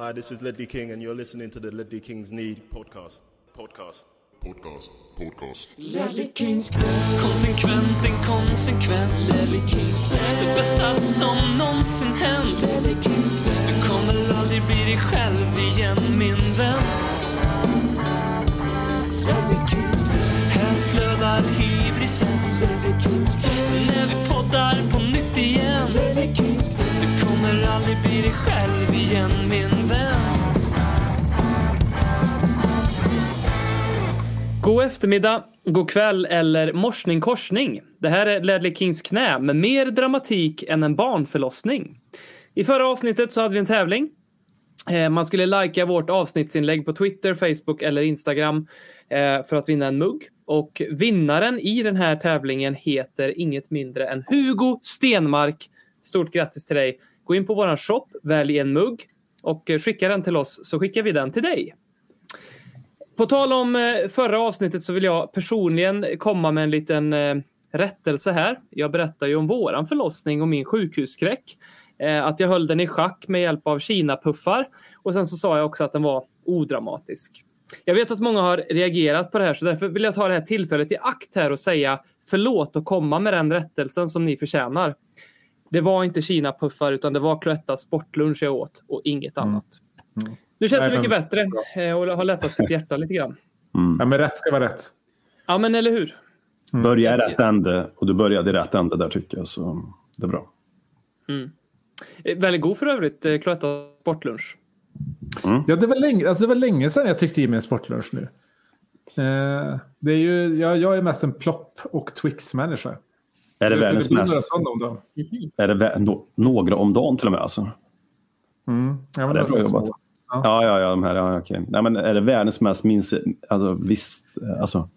Hi, this is Ledley King, and you're listening to the Ledley Kings Need podcast. Podcast. Podcast. Podcast. Ledley Kings knä. Konsekvent, inkonsekvent Ledley Kings knä. Det bästa som någonsin hänt Ledley Kings knä. Du kommer aldrig bli dig själv igen min vän Ledley Kings knä. Här flödar hybrisen Ledley Kings knä. När vi poddar på nytt igen Ledley Kings knä. Du kommer aldrig bli dig själv igen min vän God eftermiddag, god kväll eller morsning korsning. Det här är Ledley Kings knä med mer dramatik än en barnförlossning. I förra avsnittet så hade vi en tävling. Eh, man skulle likea vårt avsnittsinlägg på Twitter, Facebook eller Instagram eh, för att vinna en mugg. Och vinnaren i den här tävlingen heter inget mindre än Hugo Stenmark. Stort grattis till dig! Gå in på våran shop, välj en mugg och eh, skicka den till oss så skickar vi den till dig. På tal om eh, förra avsnittet så vill jag personligen komma med en liten eh, rättelse här. Jag berättar ju om våran förlossning och min sjukhusskräck. Eh, att jag höll den i schack med hjälp av Kina-puffar. Och sen så sa jag också att den var odramatisk. Jag vet att många har reagerat på det här så därför vill jag ta det här tillfället i akt här och säga förlåt och komma med den rättelsen som ni förtjänar. Det var inte Kina-puffar utan det var Cloetta sportlunch jag åt och inget annat. Nu känns det mycket men- bättre eh, och har lättat sitt hjärta lite grann. Ja, men rätt ska vara rätt. Ja, men eller hur? Börja i rätt ände och du började i rätt ände där tycker jag. Så det är bra. Eh, Väldigt god för övrigt, eh, Cloetta sportlunch. Ja, det, var länge, alltså det var länge sedan jag tyckte i mig en sportlunch nu. Eh, det är ju, jag, jag är mest en plopp och Twix-människa. Är det världens några mest? sådana om dagen. Är det vä- no, några om dagen till och med alltså? Mm. Ja, men det är bra jobbat. små. Ja, ja, ja. De här, ja okej. Nej, men är det världens mest minst... Alltså visst, eh, alltså.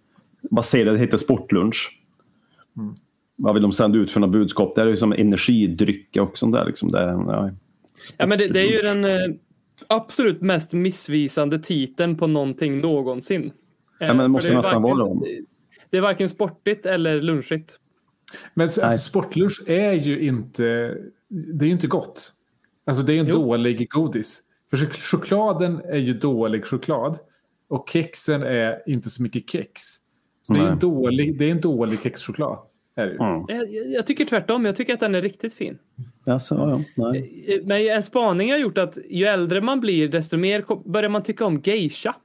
Vad säger det? Det heter sportlunch. Vad vill de sända ut för något budskap? Det är ju som energidryck och sånt där. Liksom. Det, är- ja. Ja, men det, det är ju den eh, absolut mest missvisande titeln på någonting någonsin. Eh, Ja, men det måste för är nästan varken- vara dem. Det är varken sportigt eller lunchigt. Men Nej. alltså, sportlunch är ju inte, det är ju inte gott. Alltså det är ju en Jo. dålig godis. För chok- chokladen är ju dålig choklad. Och kexen är inte så mycket kex. Så det är, en dålig, det är en dålig kexchoklad. Är det ju. Mm. Jag, jag- tycker tvärtom. Jag tycker att den är riktigt fin. Alltså, ja, ja. Nej. Eh, Men en spaning har gjort att ju äldre man blir desto mer börjar man tycka om geisha.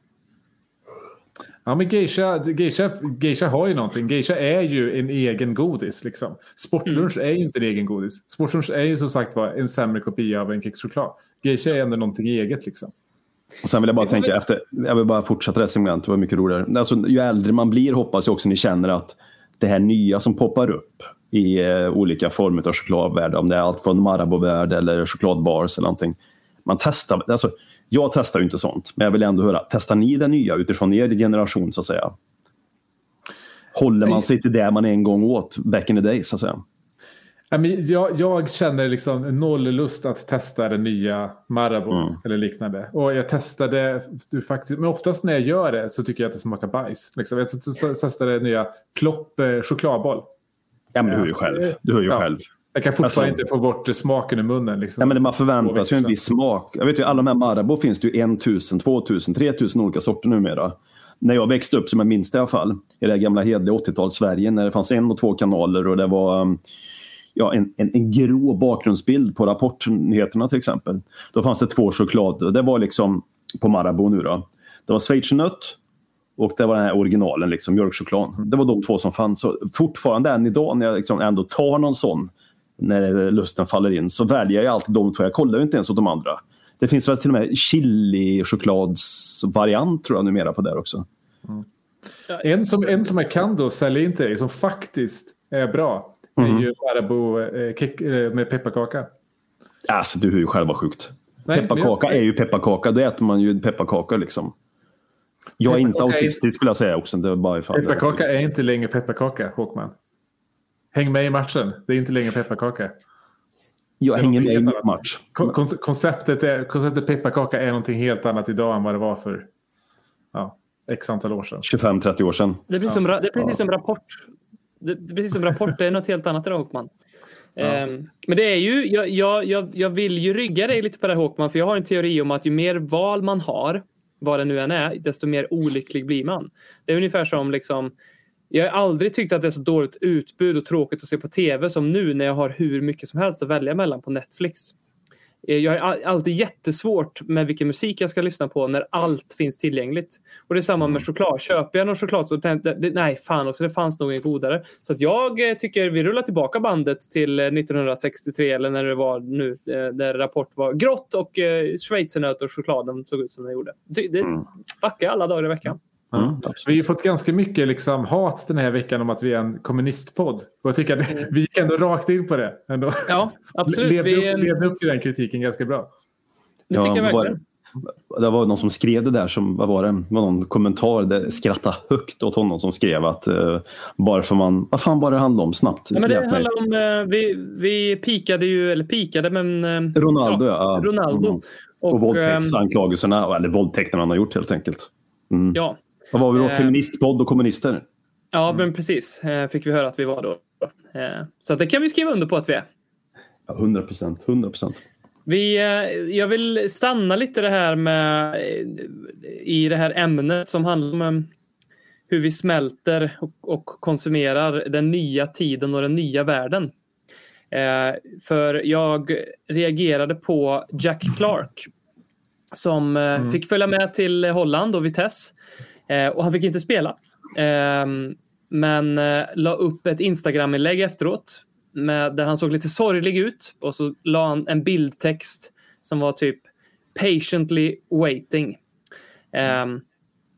Ja, men geisha, geisha, geisha har ju någonting. Geisha är ju en egen godis. Liksom. Sportlunch Mm. är ju inte en egen godis. Sportlunch är ju som sagt var en sämre kopia av en kexchoklad. Geisha är ändå någonting eget. Liksom. Och sen vill jag bara tänka efter, jag vill bara fortsätta det segmentet, det var mycket roligare. Alltså, ju äldre man blir hoppas jag också ni känner att det här nya som poppar upp i eh, olika former av chokladvärld, om det är allt från Marabou-värld eller chokladbars eller någonting. Man testar, alltså, jag testar ju inte sånt, men jag vill ändå höra, testar ni det nya utifrån er generation så att säga? Håller man sig till det man en gång åt, back in the days så att säga? Jag, jag känner liksom noll lust att testa det nya Marabou Mm. eller liknande. Och jag testade, du faktiskt, men oftast när jag gör det så tycker jag att det smakar bajs. Liksom. Jag testade det nya Plopp eh, chokladboll. Ja, men du hör ju själv. Du hör ju Ja. själv. Jag kan fortfarande Alltså- inte få bort smaken ur munnen. Liksom. Ja, men man sig ju en viss smak. Jag vet ju, alla de här Marabou finns det ju 1000, 2000, 3000 olika sorter numera. När jag växte upp, som jag minns det i alla fall, i det här gamla hederliga 80-tals-Sverige, när det fanns en och två kanaler och det var um, ja, en, en, en grå bakgrundsbild på Rapportnyheterna till exempel. Då fanns det två choklad. Det var liksom på Marabou nu då. Det var schweizernöt och det var den här originalen, liksom, mjölkchoklad. Det var de två som fanns. Så fortfarande än idag när jag liksom ändå tar någon sån när lusten faller in så väljer jag alltid de två. Jag kollar inte ens åt de andra. Det finns väl till och med chili-chokladsvariant tror jag numera på där också. En som, en som jag kan då sälja in till dig som faktiskt är bra. är Mhm. ju Marabou eh, eh, med pepparkaka. Alltså du hör ju själv vad sjukt. Nej, pepparkaka jag- är ju pepparkaka. Då äter man ju pepparkaka liksom. Jag är inte Pepparkaka är- autistisk skulle jag säga också. Det är bara ifall Pepparkaka är inte längre pepparkaka, Håkman. Häng med i matchen. Det är inte längre pepparkaka. Jag det hänger med i match. Kon- kon- konceptet, är, konceptet pepparkaka är någonting helt annat idag än vad det var för ja, x antal år sedan. 25-30 år sedan. Det är precis, som, ra- det är precis som rapport. Det, det är precis som rapport. Det är något helt annat idag, Håkman. Ehm, Men det är ju, jag, jag, jag, jag vill ju rygga dig lite på det här Håkman, för jag har en teori om att ju mer val man har, vad det nu än är, desto mer olycklig blir man. Det är ungefär som liksom, jag har aldrig tyckt att det är så dåligt utbud och tråkigt att se på tv som nu när jag har hur mycket som helst att välja mellan på Netflix. Eh, Jag har alltid jättesvårt med vilken musik jag ska lyssna på när allt finns tillgängligt. Och det är samma med choklad. Köper jag någon choklad så tänkte jag, nej fan också, det fanns nog inget godare. Så att jag eh, tycker vi rullar tillbaka bandet till eh, 1963 eller när det var nu, eh, där Rapport var grått och eh, schweizernöt och chokladen såg ut som den gjorde. Det, det backar alla dagar i veckan. Mm, Vi har ju fått ganska mycket liksom, hat den här veckan om att vi är en kommunistpodd. Och jag tycker att vi gick ändå rakt in på det. Ändå. Ja, absolut. Levde, Vi, upp, levde upp till den kritiken ganska bra. det tycker jag vad var verkligen. det? var någon som skrev det där, som, vad var det? Det var någon kommentar, det skrattade högt åt honom som skrev att uh, bara för man, vad fan var det handlade om snabbt? Ja, men det handlar om, eh, vi, vi pikade ju, eller pikade, men... eh, Ronaldo, ja. Ronaldo. Mm. Och, Och, våldtäktsanklagelserna, eller våldtäkterna han har gjort helt enkelt. Mm. ja, Vad var vi då? Eh. Feministpodd och kommunister? ja men precis. eh, Fick vi höra att vi var då. Eh, Så det kan vi skriva under på att vi är. Ja, 100 procent. 100 procent. Vi, jag vill stanna lite det här med i det här ämnet som handlar om hur vi smälter och, och konsumerar den nya tiden och den nya världen. För jag reagerade på Jack Clark som eh, fick följa med till Holland och Vitesse eh, och han fick inte spela. Eh, men eh, la upp ett Instagram-inlägg efteråt med, där han såg lite sorglig ut och så la han en bildtext som var typ patiently waiting. Ehm,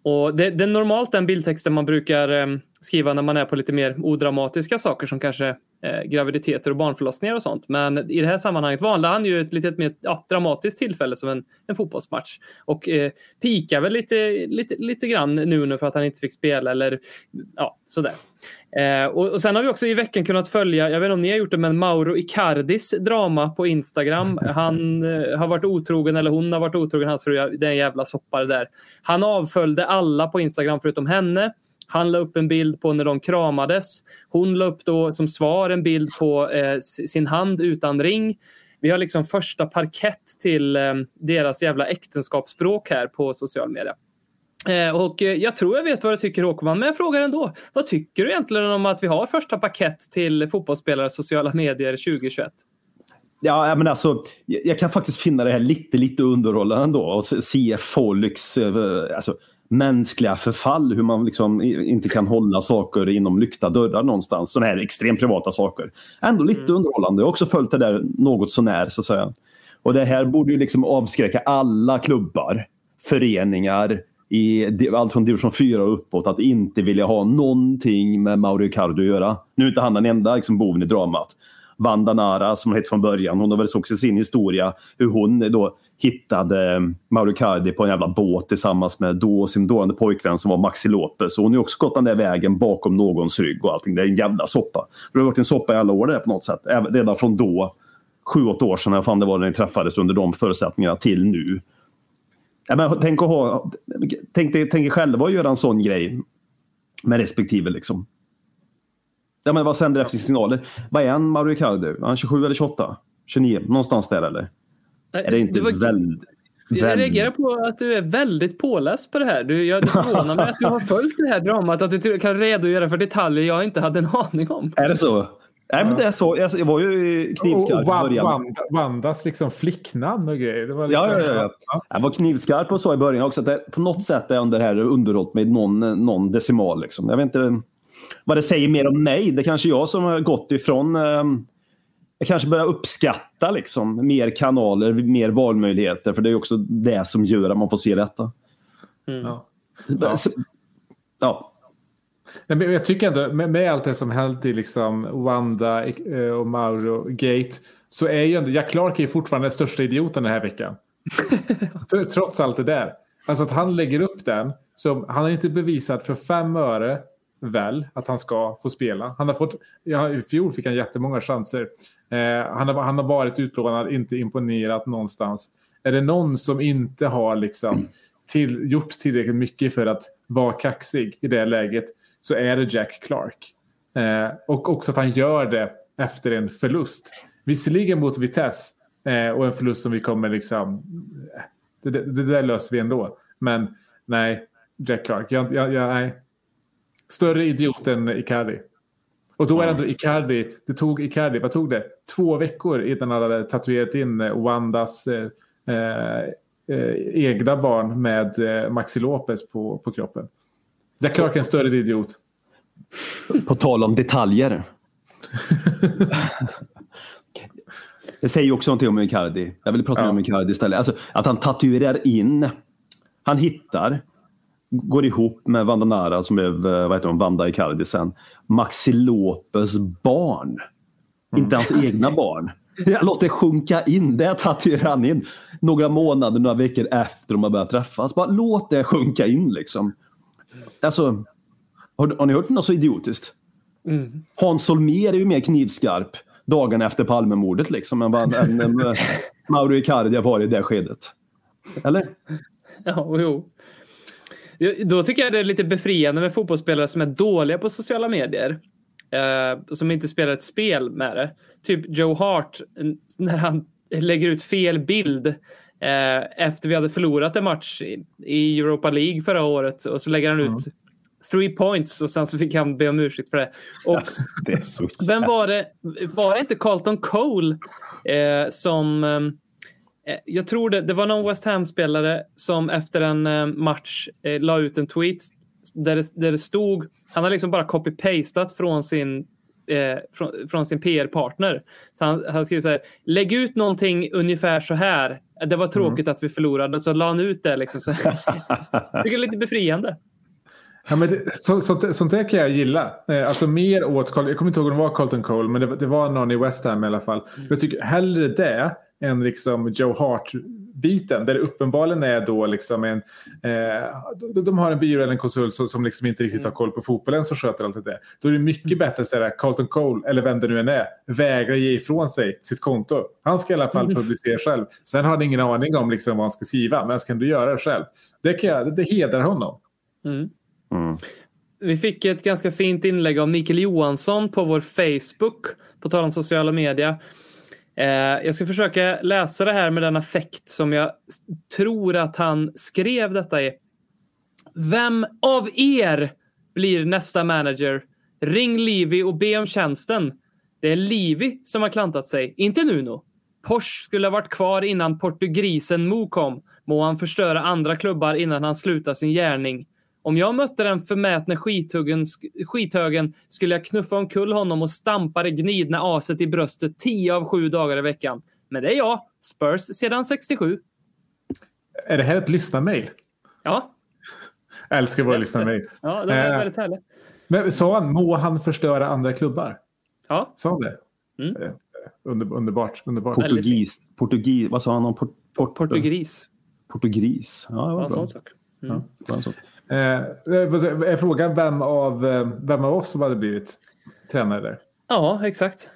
och det, det är normalt den bildtexten man brukar ehm, skriva när man är på lite mer odramatiska saker som kanske eh, graviditeter och barnförlossningar och sånt. Men i det här sammanhanget valde han ju ett lite mer ja, dramatiskt tillfälle som en, en fotbollsmatch och eh, pikar väl lite, lite, lite grann nu, nu för att han inte fick spela eller ja, sådär. Eh, och, och sen har vi också i veckan kunnat följa, jag vet inte om ni har gjort det, men Mauro Icardis drama på Instagram. Han eh, har varit otrogen, eller hon har varit otrogen, hans fru. Det är en jävla soppare där. Han avföljde alla på Instagram förutom henne. Han la upp en bild på när de kramades. Hon la upp då som svar en bild på eh, sin hand utan ring. Vi har liksom första parkett till eh, deras jävla äktenskapsspråk här på social media. Eh, och eh, jag tror jag vet vad du tycker Håkman, men jag frågar ändå. Vad tycker du egentligen om att vi har första paket till fotbollsspelare sociala medier 2021? Ja, men alltså, jag kan faktiskt finna det här lite, lite underhållande ändå. Och se- folks eh, alltså, mänskliga förfall. Hur man liksom inte kan hålla saker inom lyckta dörrar någonstans. Sådana här extremt privata saker. Ändå lite underhållande. Jag har också följt det där något sånär, så att säga. Och det här borde ju liksom avskräcka alla klubbar, föreningar, i allt från division 4 och uppåt att inte vilja ha någonting med Mauro Icardi att göra. Nu är inte han den enda liksom, boven i dramat. Vanda Nara som hon hette från början. Hon har väl också sin historia hur hon då hittade Mauro Cardi på en jävla båt tillsammans med då sin dåvarande pojkvän som var Maxi Lopez. Och hon har också gått den där vägen bakom någons rygg och allting. Det är en jävla soppa. Det har varit en soppa i alla år där på något sätt. Även redan från då, sju, åtta år sedan, när fan det var när ni träffades under de förutsättningarna till nu. Ja, men, tänk, att ha, tänk, tänk er själva att göra en sån grej med respektive liksom. Ja, men vad sänder det för signaler? Vad är han, Mauro Icardi? Är han 27 eller 28? 29? Någonstans där eller? Är det inte var- väldigt... Jag reagerar på att du är väldigt påläst på det här. Du, jag, det förvånar mig att du har följt det här dramat, att du kan redogöra för detaljer jag inte hade en aning om. Är det så? Nej, men det är så. Jag, var ju knivskarp i början. Wanda, Vandas liksom flicknamn och grejer. Det var Ja, liksom, ja, ja, ja. Jag var knivskarp och så i början också. Att det, på något sätt är jag under här underhållit med någon, någon decimal. Liksom. Jag vet inte vad det säger mer om mig. Det är kanske jag som har gått ifrån... Eh, jag kanske börjar uppskatta liksom, mer kanaler, mer valmöjligheter. För det är också det som gör att man får se detta. Ja. Ja. ja. Nej, men jag tycker ändå, med, med allt det som hänt i liksom Wanda eh, och Mauro Gate så är ju ändå Jack Clark är fortfarande den största idioten den här veckan. Tr- Trots allt det där. Alltså att han lägger upp den. Så han har inte bevisat för fem öre väl att han ska få spela. Han har fått, ja, I fjol fick han jättemånga chanser. Eh, han, har, han har varit utplånad, inte imponerat någonstans. Är det någon som inte har liksom till, gjort tillräckligt mycket för att vara kaxig i det läget så är det Jack Clark. Eh, och också att han gör det efter en förlust. Visserligen mot Vitesse eh, och en förlust som vi kommer liksom... Eh, det, det, det där löser vi ändå. Men nej, Jack Clark. Jag, jag, jag, nej. Större idiot än Icardi. Och då är det ändå Icardi. Det tog Icardi, vad tog det? Två veckor innan han hade tatuerat in eh, Wandas eh, eh, eh, egna barn med eh, Maxi Lopez på, på kroppen. Jack Clark är en större idiot. På tal om detaljer. Det säger också någonting om Icardi. Jag vill prata Ja. mer om Icardi istället. Alltså, att han tatuerar in. Han hittar, går ihop med Vandanara som blev eh, vad heter hon, Vanda Icardi sen. Maxi Lopez barn. Inte hans egna barn. Låter det sjunka in. Det tatuerar han in några månader, några veckor efter de har börjat träffas. Bara låt det sjunka in liksom. Alltså, har, har ni hört något så idiotiskt? Mm. Hans Holmér är ju mer knivskarp dagarna efter Palmemordet liksom än vad eh, Mauro Icardi har varit i det skedet. Eller? Ja, jo. Då tycker jag det är lite befriande med fotbollsspelare som är dåliga på sociala medier. Eh, och som inte spelar ett spel med det. Typ Joe Hart när han lägger ut fel bild eh, efter vi hade förlorat en match i, i Europa League förra året och så lägger han ut three points och sen så fick han be om ursäkt för det. Och Alltså, det vem var det? Var det inte Carlton Cole eh, som... Eh, jag tror det, det var någon West Ham-spelare som efter en eh, match eh, la ut en tweet där det, där det stod... Han har liksom bara copy-pastat från sin, eh, från, från sin PR-partner. Så han, han skrev så här. Lägg ut någonting ungefär så här. Det var tråkigt att vi förlorade. Så la han ut det. Liksom, så. Tycker det är lite befriande. Ja, men det, så, så, sånt där kan jag gilla. Eh, alltså mer åt, jag kommer inte ihåg om det var Carlton Cole, men det, det var någon i West Ham i alla fall. Jag tycker hellre det än liksom Joe Hart-biten. Där det uppenbarligen är då liksom en... Eh, de, har en byrå eller en konsult som, som liksom inte riktigt har koll på fotbollen som sköter allt det där. Då är det mycket bättre att säga Carlton Cole, eller vem det nu än är, vägrar ge ifrån sig sitt konto. Han ska i alla fall publicera själv. Sen har han ingen aning om liksom vad han ska skriva, men så kan du göra det själv. Det, kan jag, det hedrar honom. Mm. Vi fick ett ganska fint inlägg av Mikael Johansson på vår Facebook, på tal om sociala medier. Eh, jag ska försöka läsa det här med den affekt som jag tror att han skrev detta i. Vem av er blir nästa manager? Ring Livi och be om tjänsten. Det är Livi som har klantat sig, inte Nuno. Porsche skulle ha varit kvar innan portugrisen Mo kom. Må han förstöra andra klubbar innan han slutar sin gärning. Om jag mötte den förmätne skithuggen, skithögen skulle jag knuffa omkull honom och stampa det gnidna aset i bröstet 10 av 7 dagar i veckan. Men det är jag, Spurs sedan 67. Är det här ett lyssnarmail? Ja, Jag älskar våra lyssnarmail. ja det var Eh. väldigt härligt. Men sa han, må han förstöra andra klubbar? Ja, Sa han det? Mm. Eh, Under, underbart. underbart. Portugis, portugis, vad sa han om port, port, portugris. Portugris. Ja, det var Ja, bra. sån sak. Mm. Ja, sån. Eh, är frågan vem av, eh, vem av oss som hade blivit tränare där? Ja, exakt.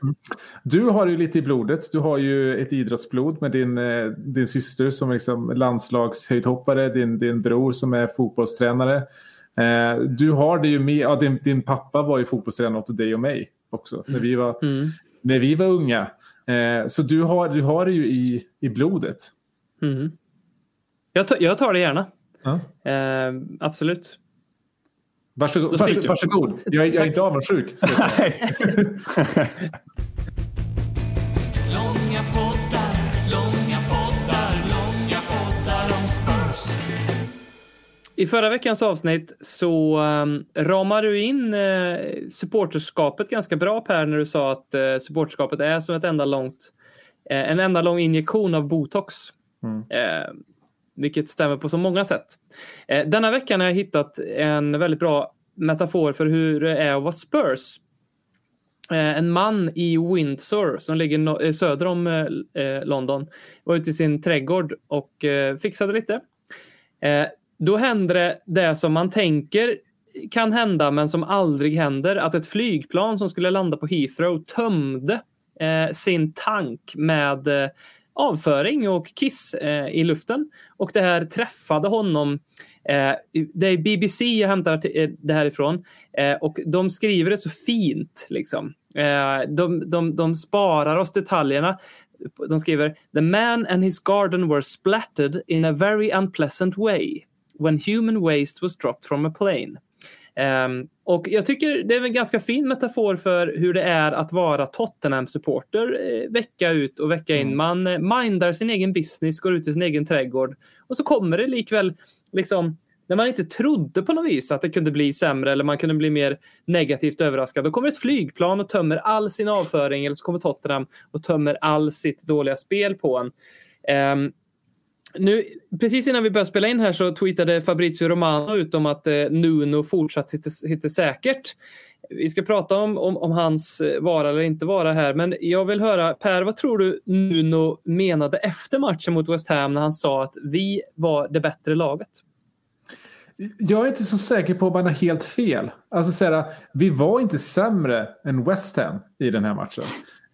Du har ju lite i blodet. Du har ju ett idrottsblod med din, eh, din syster som är liksom landslagshöjdhoppare, din, din bror som är fotbollstränare. Eh, du har det ju med, ja, din, din pappa var ju fotbollstränare åt dig och mig också när vi var, Mm. när vi var unga. Eh, så du har, du har det ju i, i blodet. Mm. Jag, tar, jag tar det gärna. Ja. Eh, absolut. Varsågod. Då Vars, sticker- varsågod. Jag, jag är inte avundsjuk. ska jag säga. Långa poddar, långa poddar, långa poddar om Spurs. I förra veckans avsnitt så um, ramar du in uh, supporterskapet ganska bra Per när du sa att uh, supporterskapet är som ett enda långt, eh, en enda lång injektion av botox. Mm. Vilket stämmer på så många sätt. Eh, denna veckan har jag hittat en väldigt bra metafor för hur det är att vara Spurs. Eh, en man i Windsor som ligger eh, söder om London var ute i sin trädgård och fixade lite. Då händer det, det som man tänker kan hända men som aldrig händer. Att ett flygplan som skulle landa på Heathrow tömde sin tank med, avföring och kiss eh, i luften. Och det här träffade honom. Eh, det är BBC jag hämtar eh, det här ifrån. Eh, och de skriver det så fint. Liksom. Eh, de, de, de sparar oss detaljerna. De skriver The man and his garden were splattered in a very unpleasant way when human waste was dropped from a plane. Ehm, och jag tycker det är en ganska fin metafor för hur det är att vara Tottenham-supporter eh, vecka ut och vecka in. Man eh, mindar sin egen business, går ut i sin egen trädgård och så kommer det likväl liksom när man inte trodde på något vis att det kunde bli sämre eller man kunde bli mer negativt överraskad. Då kommer ett flygplan och tömmer all sin avföring eller så kommer Tottenham och tömmer all sitt dåliga spel på en. Ehm, nu, precis innan vi började spela in här så tweetade Fabrizio Romano ut om att eh, Nuno fortsatt sitter, sitter säkert. Vi ska prata om, om, om hans eh, vara eller inte vara här, men jag vill höra Per, vad tror du Nuno menade efter matchen mot West Ham när han sa att vi var det bättre laget? Jag är inte så säker på om han har helt fel. Alltså så här, vi var inte sämre än West Ham i den här matchen.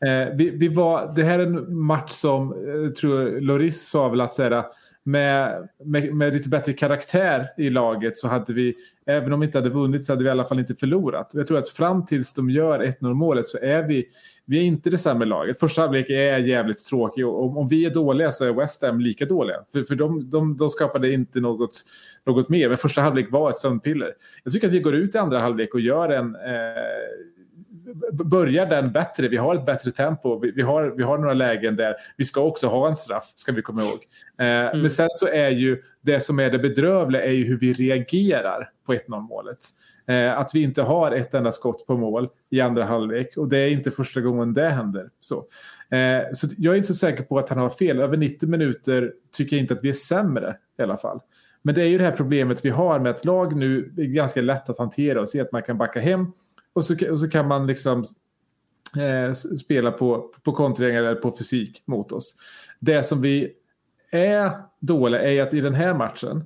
Eh, vi, vi var, det här är en match som, eh, tror jag, Loris sa väl att så här, med, med, med lite bättre karaktär i laget så hade vi, även om vi inte hade vunnit så hade vi i alla fall inte förlorat. Jag tror att fram tills de gör 1-0 målet så är vi, vi är inte det sämre laget. Första halvlek är jävligt tråkig och om, om vi är dåliga så är West Ham lika dåliga. För, för de, de, de skapade inte något, något mer, men första halvlek var ett sömnpiller. Jag tycker att vi går ut i andra halvlek och gör en eh, börjar den bättre. Vi har ett bättre tempo. Vi, vi, har, vi har några lägen där vi ska också ha en straff, ska vi komma ihåg. Eh, Men sen så är ju det som är det bedrövliga är ju hur vi reagerar på 1-0 målet. Eh, att vi inte har ett enda skott på mål i andra halvlek och det är inte första gången det händer. Så, eh, så jag är inte så säker på att han har fel. Över 90 minuter tycker jag inte att vi är sämre i alla fall. Men det är ju det här problemet vi har med att lag nu är ganska lätt att hantera och se att man kan backa hem och så, och så kan man liksom eh, spela på, på kontringar eller på fysik mot oss. Det som vi är dåliga är att i den här matchen,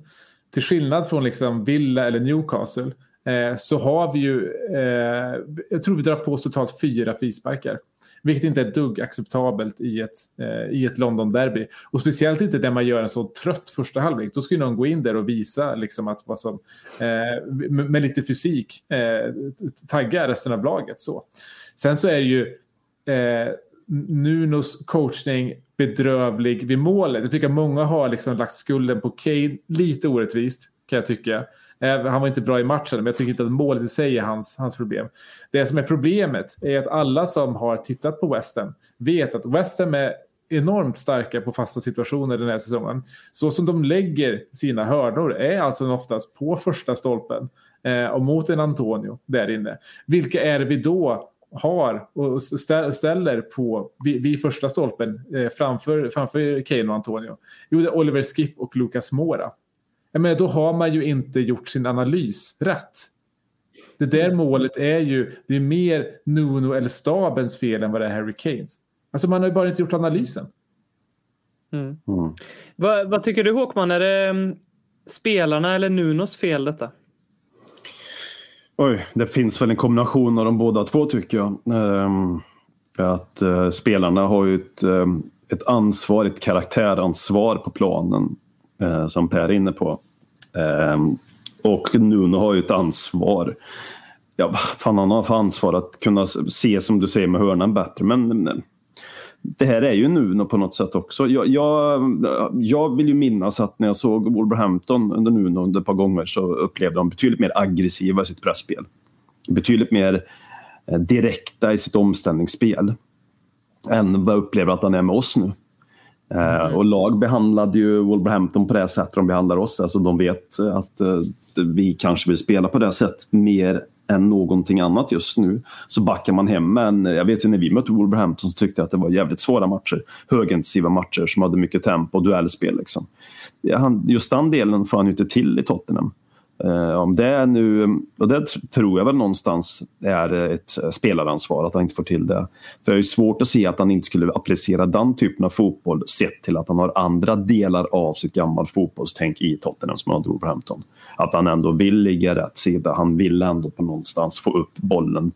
till skillnad från liksom Villa eller Newcastle, eh, så har vi ju, eh, jag tror vi drar på oss totalt fyra frisparkar. Vilket inte är ett dugg acceptabelt i ett, eh, i ett London-derby. Och speciellt inte när man gör en så trött första halvlek. Då skulle någon gå in där och visa liksom att vad som, eh, med, med lite fysik eh, tagga resten av laget. Så. Sen så är ju eh, Nunos coachning bedrövlig vid målet. Jag tycker att många har liksom lagt skulden på Kane lite orättvist kan jag tycka. Eh, han var inte bra i matchen, men jag tycker inte att målet i sig är hans, hans problem. Det som är problemet är att alla som har tittat på West Ham vet att West Ham är enormt starka på fasta situationer den här säsongen. Så som de lägger sina hörnor är alltså oftast på första stolpen eh, och mot en Antonio där inne. Vilka är det vi då har och ställer på vid, vid första stolpen eh, framför, framför Kane och Antonio? Jo, det är Oliver Skip och Lucas Mora. Jag menar, då har man ju inte gjort sin analys rätt. Det där målet är ju det är mer Nuno eller stabens fel än vad det är Harry Kanes. Alltså man har ju bara inte gjort analysen. Mm. Vad, vad tycker du Håkman? Är det mm, spelarna eller Nunos fel detta? Oj, det finns väl en kombination av de båda två tycker jag. Ehm, att eh, spelarna har ju ett, ehm, ett ansvar, ett karaktäransvar på planen eh, som Per är inne på. Eh, och Nuno har ju ett ansvar. Ja, vad fan han har för ansvar att kunna se som du säger med hörnan bättre. Men men det här är ju Nuno på något sätt också. Jag, jag, jag vill ju minnas att när jag såg Wolverhampton under Nuno under ett par gånger så upplevde de betydligt mer aggressiva i sitt pressspel. Betydligt mer eh, direkta i sitt omställningsspel än vad jag upplever att han är med oss nu. Eh, och lag behandlade ju Wolverhampton på det sättet de behandlar oss. Alltså de vet att eh, vi kanske vill spela på det sättet mer än någonting annat just nu. Så backar man hem. Men jag vet ju när vi mötte Wolverhampton så tyckte jag att det var jävligt svåra matcher. Högintensiva matcher som hade mycket tempo och duellspel. Liksom. Just den delen får han ju inte till i Tottenham. Eh, om det är nu, och det tror jag väl någonstans är ett spelaransvar att han inte får till det. För det är svårt att se att han inte skulle applicera den typen av fotboll sett till att han har andra delar av sitt gamla fotbollstänk i Tottenham som han drog på Hampton. Att han ändå vill ligga rätt sida, han vill ändå på någonstans få upp bollen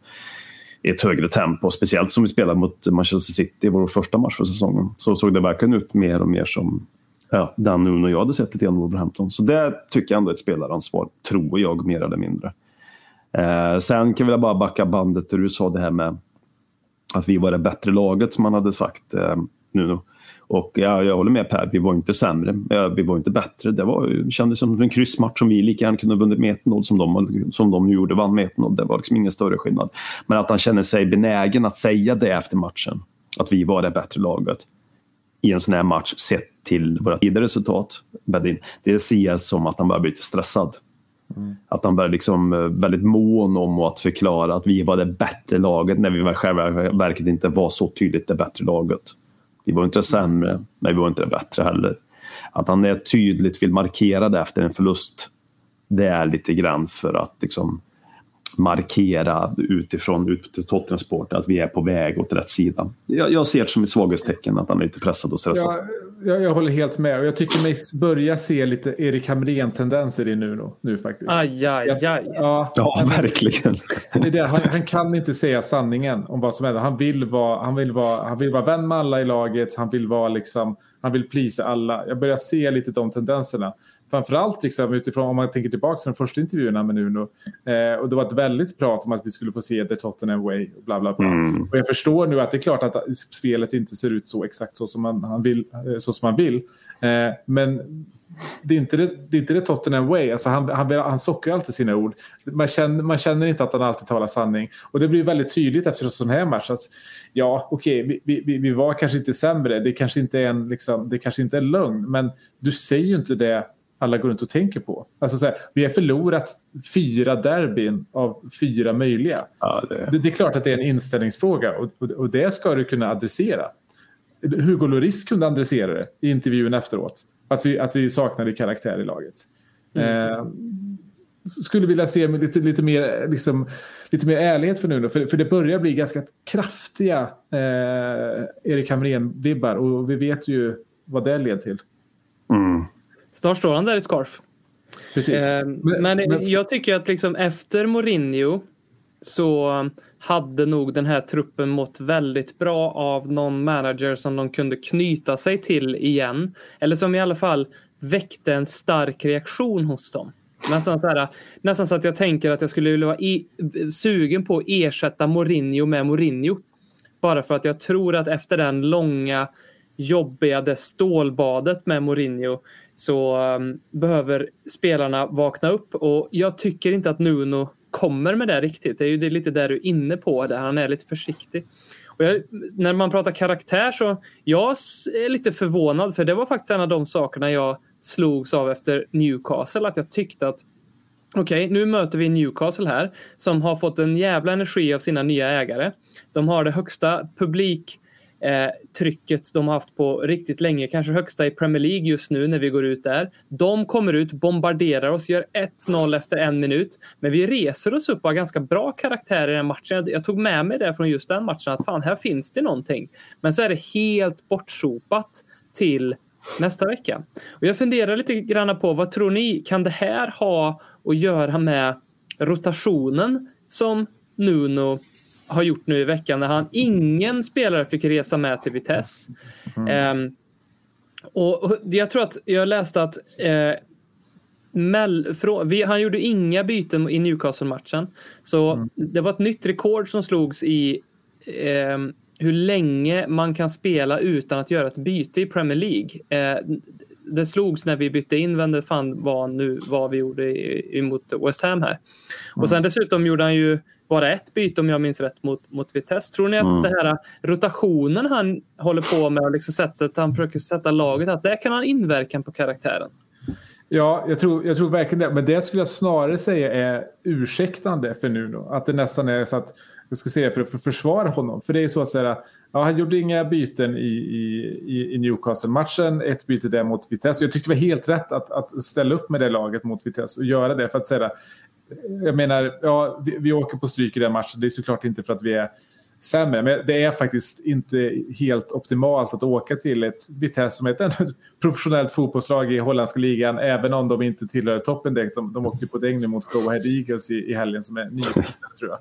i ett högre tempo. Speciellt som vi spelade mot Manchester City i vår första match för säsongen. Så såg det verkligen ut mer och mer som ja, den Nuno och jag hade sett lite grann Wolverhampton. Så det tycker jag ändå är ett spelaransvar, tror jag, mer eller mindre. Eh, sen kan vi bara backa bandet där du sa det här med att vi var det bättre laget som man hade sagt eh, Nuno. Och ja, jag håller med Per, vi var inte sämre, eh, vi var inte bättre. Det, var, det kändes som en kryssmatch som vi lika gärna kunde ha vunnit med 1-0 som de, som de gjorde, vann med 1-0. Det var liksom ingen större skillnad. Men att han känner sig benägen att säga det efter matchen, att vi var det bättre laget i en sån här match sett till våra tidigare resultat. Det ser jag som att han börjar bli lite stressad. Mm. Att han börjar liksom eh, väldigt mån om att förklara att vi var det bättre laget när vi själva verket inte var så tydligt det bättre laget. Vi var inte sämre, men vi var inte det bättre heller. Att han är tydligt vill markera det efter en förlust, det är lite grann för att liksom markera utifrån ut till Tottenham-sporten att vi är på väg åt rätt sida. Jag, jag ser det som ett svaghetstecken att han är lite pressad och stressad. Ja, jag, jag håller helt med och jag tycker mig börja se lite Erik Hamrén-tendenser i nu, då, nu faktiskt. Aj, aj, aj. Ja, ja verkligen. Det det. Han, han, kan inte säga sanningen om vad som händer. Han vill vara, han vill vara, han vill vara vän med alla i laget. Han vill vara liksom, han vill plisa alla. Jag börjar se lite de tendenserna framförallt liksom, utifrån om man tänker tillbaka till de första intervjuerna med Nuno. Eh, och det var ett väldigt prat om att vi skulle få se The Tottenham Way och bla bla bla. Mm. Och jag förstår nu att det är klart att spelet inte ser ut så exakt så som man, han vill. Eh, så som man vill. Eh, men det är, inte det, det är inte det Tottenham way. Alltså han, han, han sockrar alltid sina ord. Man känner, man känner inte att han alltid talar sanning. Och det blir väldigt tydligt efter en sån här match. Att, ja, okej, okay, vi, vi, vi, var kanske inte sämre. Det kanske inte är en, liksom, det kanske inte är lögn. Men du säger ju inte det alla går runt och tänker på. Alltså så här, vi har förlorat fyra derbyn av fyra möjliga. Ja, det... Det, det... är klart att det är en inställningsfråga och, och, och det ska du kunna adressera. Hugo Lloris kunde adressera det i intervjun efteråt. Att vi, att vi saknade karaktär i laget. Mm. Eh, skulle vilja se lite, lite, mer, liksom, lite mer ärlighet för nu. För, för det börjar bli ganska kraftiga eh, Erik Hamrén-vibbar och vi vet ju vad det leder till. Mm. Snart står han där i scarf. Precis. Eh, men, men, men, jag tycker att liksom efter Mourinho så hade nog den här truppen mått väldigt bra av någon manager som de kunde knyta sig till igen. Eller som i alla fall väckte en stark reaktion hos dem. Nästan så, här, nästan så att jag tänker att jag skulle vilja vara i, sugen på att ersätta Mourinho med Mourinho. Bara för att jag tror att efter den långa jobbiga det stålbadet med Mourinho så um, behöver spelarna vakna upp och jag tycker inte att Nuno kommer med det riktigt. Det är ju det lite där du är inne på, där han är lite försiktig. Och jag, när man pratar karaktär så jag är lite förvånad för det var faktiskt en av de sakerna jag slogs av efter Newcastle att jag tyckte att Okej, okay, nu möter vi Newcastle här som har fått en jävla energi av sina nya ägare. De har det högsta publik eh, trycket de har haft på riktigt länge, kanske högsta i Premier League just nu när vi går ut där. De kommer ut, bombarderar oss, gör 1-0 efter en minut. Men vi reser oss upp och har ganska bra karaktär i den matchen. Jag, jag, tog med mig det från just den matchen att fan, här finns det någonting. Men så är det helt bortsopat till nästa vecka. Och jag funderar lite grann på vad tror ni, kan det här ha att göra med rotationen som Nuno har gjort nu i veckan när han ingen spelare fick resa med till Vitesse. Mm. Um, och, och, jag tror att jag läste att uh, Mell, vi, han gjorde inga byten i Newcastle-matchen. Så mm. det var ett nytt rekord som slogs i um, hur länge man kan spela utan att göra ett byte i Premier League. Uh, det slogs när vi bytte in vem det fan var nu vad vi gjorde emot West Ham här. Mm. Och sen dessutom gjorde han ju bara ett byte om jag minns rätt mot, mot Vitesse. Tror ni att mm. den här rotationen han håller på med och liksom sättet han försöker sätta laget, att det kan ha en inverkan på karaktären? Ja, jag tror, jag tror verkligen det. Men det skulle jag snarare säga är ursäktande för Nuno. Att det nästan är så att, jag ska säga för att försvara honom. För det är så att säga, ja, han gjorde inga byten i, i, i Newcastle-matchen. Ett byte där mot Vitesse. Jag tyckte det var helt rätt att, att ställa upp med det laget mot Vitesse och göra det. För att säga, jag menar, ja, vi, vi åker på stryk i den matchen. Det är såklart inte för att vi är sämre. Men det är faktiskt inte helt optimalt att åka till ett Vitesse som är ett professionellt fotbollslag i holländska ligan. Även om de inte tillhör toppen direkt. De, de åkte på däng nu mot Go Ahead Eagles i, i helgen som är nyuppflyttade tror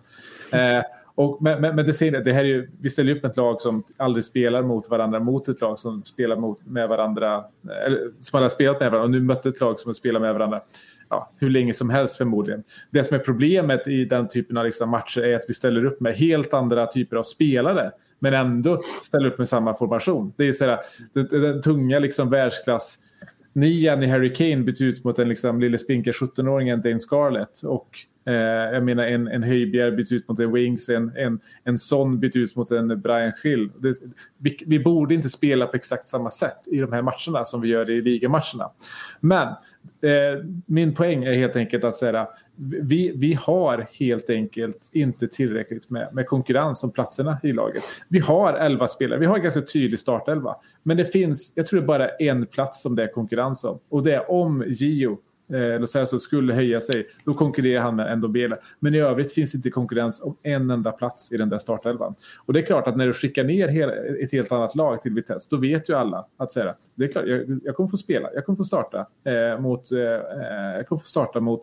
jag. Eh, Och, men, men, men det, ser, det här är ju, vi ställer upp ett lag som aldrig spelar mot varandra mot ett lag som spelar mot, med varandra. Eller, som aldrig spelat med varandra och nu mötte ett lag som spelar med varandra ja, hur länge som helst förmodligen. Det som är problemet i den typen av liksom matcher är att vi ställer upp med helt andra typer av spelare men ändå ställer upp med samma formation. Det är så här, den, den tunga liksom världsklass nian i Harry Kane byts ut mot den liksom lille spinka 17-åringen Dane Scarlett. Och Eh, jag menar en, en Höjbjerg byts ut mot en Wings, en, en, en Son byts ut mot en Brian Schill. Det, vi, vi, borde inte spela på exakt samma sätt i de här matcherna som vi gör i ligamatcherna. Men eh, min poäng är helt enkelt att säga vi, vi har helt enkelt inte tillräckligt med, med konkurrens om platserna i laget. Vi har elva spelare, vi har en ganska tydlig startelva. Men det finns, jag tror det är bara en plats som det är konkurrens om. Och det är om Gio eh, säga så, skulle höja sig, då konkurrerar han med Ndombele. Men i övrigt finns inte konkurrens om en enda plats i den där startelvan. Och det är klart att när du skickar ner hela, ett helt annat lag till Vitesse, då vet ju alla att säga det är klart, jag, jag kommer få spela, jag kommer få starta eh, mot, eh, eh jag kommer få starta mot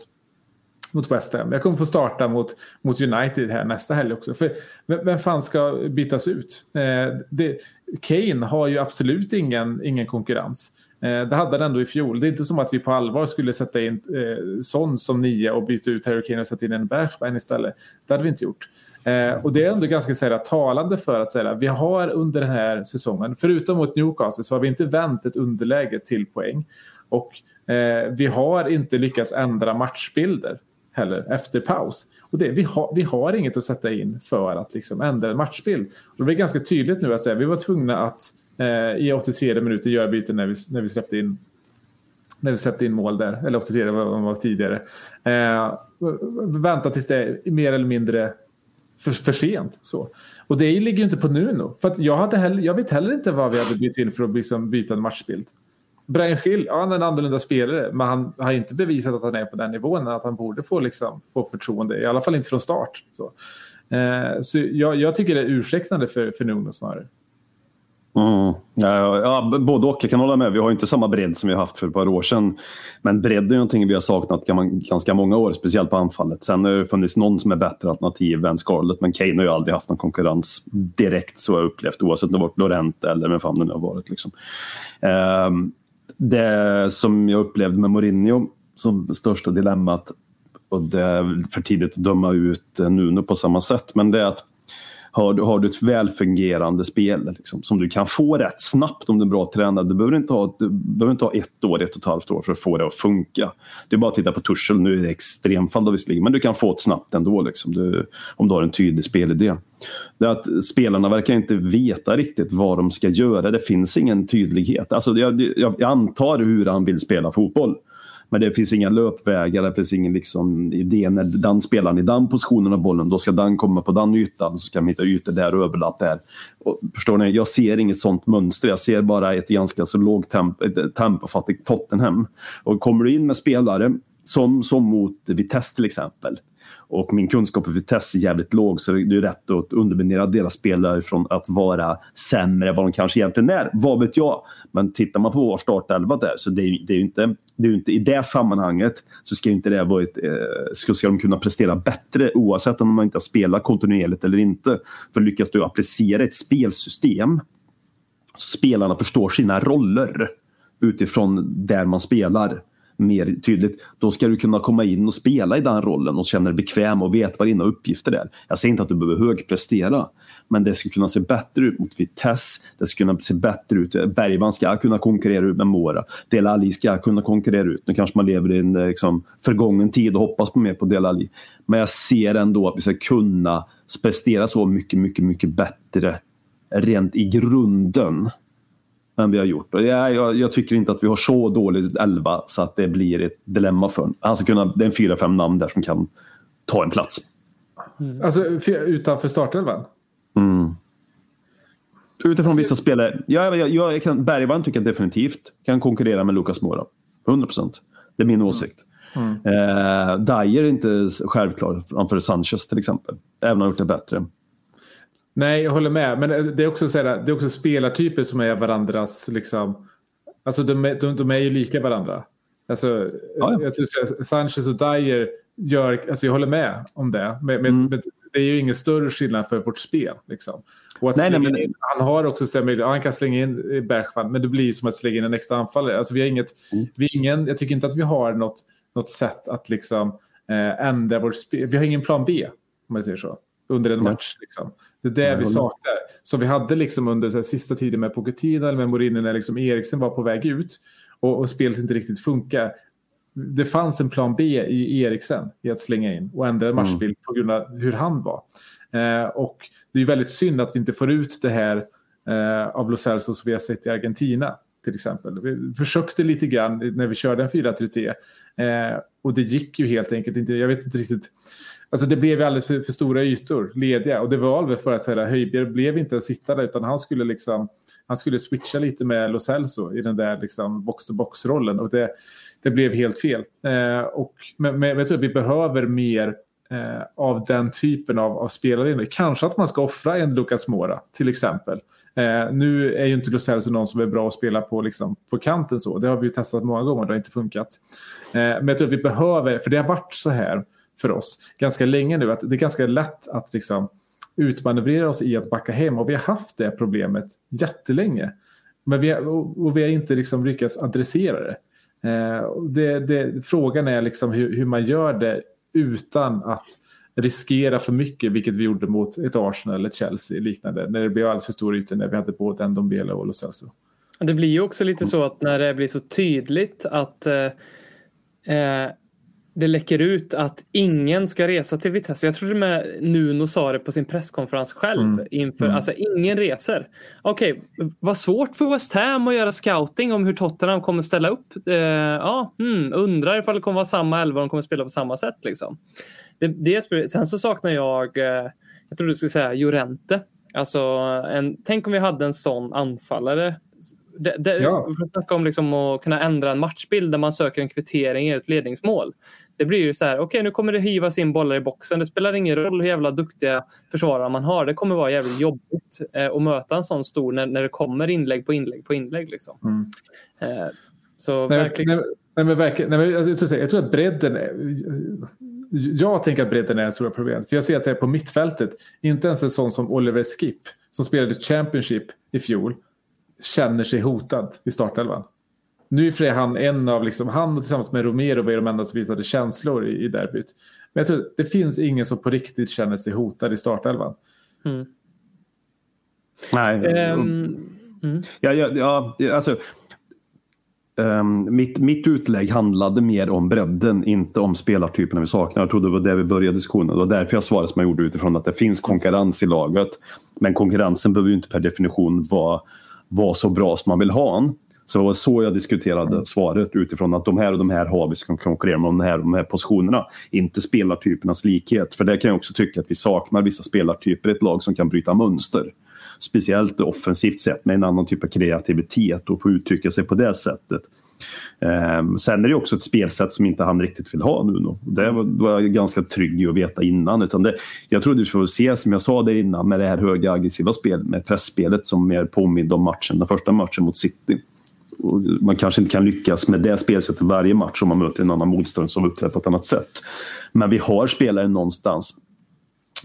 mot West Ham. Jag kommer få starta mot, mot United här nästa helg också. För vem, vem fan ska bytas ut? Eh, det, Kane har ju absolut ingen, ingen konkurrens. Eh, det hade han ändå i fjol. Det är inte som att vi på allvar skulle sätta in eh, Son som nio och byta ut Harry Kane och sätta in en Bergwijn istället. Det hade vi inte gjort. Eh, och det är ändå ganska så här, talande för att säga vi har under den här säsongen, förutom mot Newcastle, så har vi inte vänt ett underläge till poäng. Och eh, vi har inte lyckats ändra matchbilder heller efter paus. Och det, vi, har, vi har inget att sätta in för att liksom ändra en matchbild. Och det blir ganska tydligt nu att säga, vi var tvungna att eh, i 83 minuter göra byten när vi, när vi släppte in när vi släppte in mål där, eller 83 vad det var tidigare. Eh, vänta tills det är mer eller mindre för, för sent. Så. Och det ligger ju inte på Nuno. För att jag, hade heller, jag vet heller inte vad vi hade bytt in för att liksom byta en matchbild. Brian Schill, ja, han är en annorlunda spelare, men han har inte bevisat att han är på den nivån, att han borde få, liksom, få förtroende, i alla fall inte från start. Så, eh, så jag, jag, tycker det är ursäktande för, för Nuno snarare. Mm. Ja, ja, både och. Jag kan hålla med. Vi har inte samma bredd som vi har haft för ett par år sedan. Men bredd är någonting vi har saknat ganska många år, speciellt på anfallet. Sen har det funnits någon som är bättre alternativ än Scarlett, men Kane har ju aldrig haft någon konkurrens direkt så har jag upplevt, oavsett om det varit Lorent eller vem fan det nu har varit. Liksom. Um, det som jag upplevde med Mourinho som största dilemmat, och det är för tidigt att döma ut Nuno på samma sätt, men det är att har du, har du ett välfungerande spel liksom, som du kan få rätt snabbt om du är bra tränad. Du behöver inte ha, du behöver inte ha ett år, ett och ett halvt år för att få det att funka. Det är bara att titta på Tursel, nu är det extremfall visserligen, men du kan få det snabbt ändå liksom, du, om du har en tydlig spelidé. Det är att spelarna verkar inte veta riktigt vad de ska göra. Det finns ingen tydlighet. Alltså, jag, jag, jag antar hur han vill spela fotboll. Men det finns inga löpvägar, det finns ingen liksom idé när den spelaren i den positionen av bollen, då ska den komma på den ytan, så ska de hitta ytor där och överlapp där. Och, förstår ni? Jag ser inget sånt mönster, jag ser bara ett ganska så lågt temp tempofattigt Tottenham. Och kommer du in med spelare som, som mot Vitesse till exempel, och min kunskap om Vitesse är jävligt låg så det är rätt att underminera deras spelare från att vara sämre än vad de kanske egentligen är. Vad vet jag? Men tittar man på vår startelva där så det är, det är ju inte, det är inte i det sammanhanget så ska inte det vara ett, eh, ska, ska de kunna prestera bättre oavsett om man inte har spelat kontinuerligt eller inte. För lyckas du applicera ett spelsystem så spelarna förstår sina roller utifrån där man spelar mer tydligt, då ska du kunna komma in och spela i den rollen och känna dig bekväm och veta vad dina uppgifter är. Jag säger inte att du behöver högprestera, men det ska kunna se bättre ut mot Vitesse. Det ska kunna se bättre ut. Bergman ska kunna konkurrera ut med Mora. Del Ali ska kunna konkurrera ut. Nu kanske man lever i en eh, liksom, förgången tid och hoppas på mer på Del Ali. Men jag ser ändå att vi ska kunna prestera så mycket, mycket, mycket bättre rent i grunden än vi har gjort. Och jag, jag, jag, tycker inte att vi har så dåligt 11 så att det blir ett dilemma för honom. Han ska kunna, det är en fyra, fem namn där som kan ta en plats. Mm. Alltså utanför startelvan? Mm. Utifrån vissa spelare. Jag, jag, jag kan, Bergvall tycker jag definitivt kan konkurrera med Lucas Moura. 100 procent. Det är min mm. åsikt. Mm. Eh, Dyer är inte självklar framför Sanchez till exempel. Även om han har gjort det bättre. Nej, jag håller med. Men det är också, så här, det är också spelartyper som är varandras... Liksom, alltså de, de, de är ju lika varandra. Alltså, ja, ja. Jag tror Sanchez och Dyer gör... Alltså jag håller med om det. Med, mm. med det är ju ingen större skillnad för vårt spel. Liksom. Nej, nej, men- in, han har också så möjlighet, han kan slänga in eh, Bergman, men det blir som att slänga in en extra anfallare. Alltså, vi har inget, Mm. vi ingen, jag tycker inte att vi har något, något sätt att liksom, eh, ändra vårt spel. Vi har ingen plan B, om man säger så, under en match. Liksom. Det är det Jag vi saknar. Så vi hade liksom under här, sista tiden med Pochettino eller med Mourinho när liksom Eriksen var på väg ut och, och spelet inte riktigt funkar. Det fanns en plan B i Eriksen i att slänga in och ändra en matchbild på grund av hur han var. Eh, och det är väldigt synd att vi inte får ut det här eh, av Los Celso som vi har sett i Argentina till exempel. Vi försökte lite grann när vi körde en 4-3-3 eh, och det gick ju helt enkelt inte. Jag vet inte riktigt. Alltså det blev ju alldeles för, för stora ytor lediga och det var väl för att säga Höjbjerg blev inte en sittare utan han skulle liksom han skulle switcha lite med Lo Celso i den där liksom box-to-box-rollen och det, det blev helt fel. Eh, och, men, men jag tror att vi behöver mer eh, av den typen av, av spelare. Kanske att man ska offra en Lucas Mora till exempel. Eh, nu är ju inte Lucelso någon som är bra att spela på, liksom, på kanten så. Det har vi ju testat många gånger och det har inte funkat. Eh, men jag tror att vi behöver, för det har varit så här för oss ganska länge nu, att det är ganska lätt att liksom utmanövrera oss i att backa hem och vi har haft det problemet jättelänge. Men vi har, och, vi har inte liksom lyckats adressera det. Eh, det, det. Frågan är liksom hur, hur man gör det utan att riskera för mycket, vilket vi gjorde mot ett Arsenal eller ett Chelsea liknande, när det blev alldeles för stor yta när vi hade både Ndombele och Lo Celso. Det blir ju också lite så att när det blir så tydligt att eh, eh, det läcker ut att ingen ska resa till Vitesse. Jag tror till och med Nuno sa det på sin presskonferens själv. Mm. Inför, Mm. Alltså ingen reser. Okej, vad svårt för West Ham att göra scouting om hur Tottenham kommer ställa upp. Eh, ja, hmm, undrar ifall det kommer vara samma elva och de kommer spela på samma sätt. Liksom. Det, det, sen så saknar jag, eh, jag tror du skulle säga Jorente. Alltså, en, tänk om vi hade en sån anfallare det, det, Ja. Snacka om liksom att kunna ändra en matchbild där man söker en kvittering i ett ledningsmål. Det blir ju så här, okej nu kommer det hivas in bollar i boxen. Det spelar ingen roll hur jävla duktiga försvarare man har. Det kommer vara jävligt jobbigt eh, att möta en sån stor när, när det kommer inlägg på inlägg på inlägg. Liksom. Mm. Eh, så Nej, verkligen. nej, nej, men verkligen nej, men, jag, här, jag tror att bredden är, Jag tänker att bredden är det stora problemet. För jag ser att det är på mittfältet, inte ens en sån som Oliver Skip som spelade Championship i fjol känner sig hotad i startelvan. Nu är för han en av, liksom, han tillsammans med Romero var de enda som visade känslor i, i derbyt. Men jag tror att det finns ingen som på riktigt känner sig hotad i startelvan. Mm. Nej, Ehm, mm. Ja, ja, ja alltså, ehm, mitt, mitt utlägg handlade mer om bredden, inte om spelartyperna vi saknar. Jag trodde det var där vi började diskussionen. Det var därför jag svarade som jag gjorde utifrån att det finns konkurrens i laget. Men konkurrensen behöver ju inte per definition vara, vara så bra som man vill ha den. Så det var så jag diskuterade svaret utifrån att de här och de här har vi som konkurrerar med de här och de här positionerna. Inte spelartypernas likhet. För det kan jag också tycka att vi saknar vissa spelartyper i ett lag som kan bryta mönster. Speciellt offensivt sett med en annan typ av kreativitet och få uttrycka sig på det sättet. Um, sen är det också ett spelsätt som inte han riktigt vill ha nu. Då. Det var, jag ganska trygg i att veta innan. Utan det, jag trodde vi skulle se, som jag sa det innan, med det här höga aggressiva spelet, med pressspelet som mer påminner om matchen, den första matchen mot City. Och man kanske inte kan lyckas med det spelsättet varje match om man möter en annan motståndare som uppträder på ett annat sätt. Men vi har spelare någonstans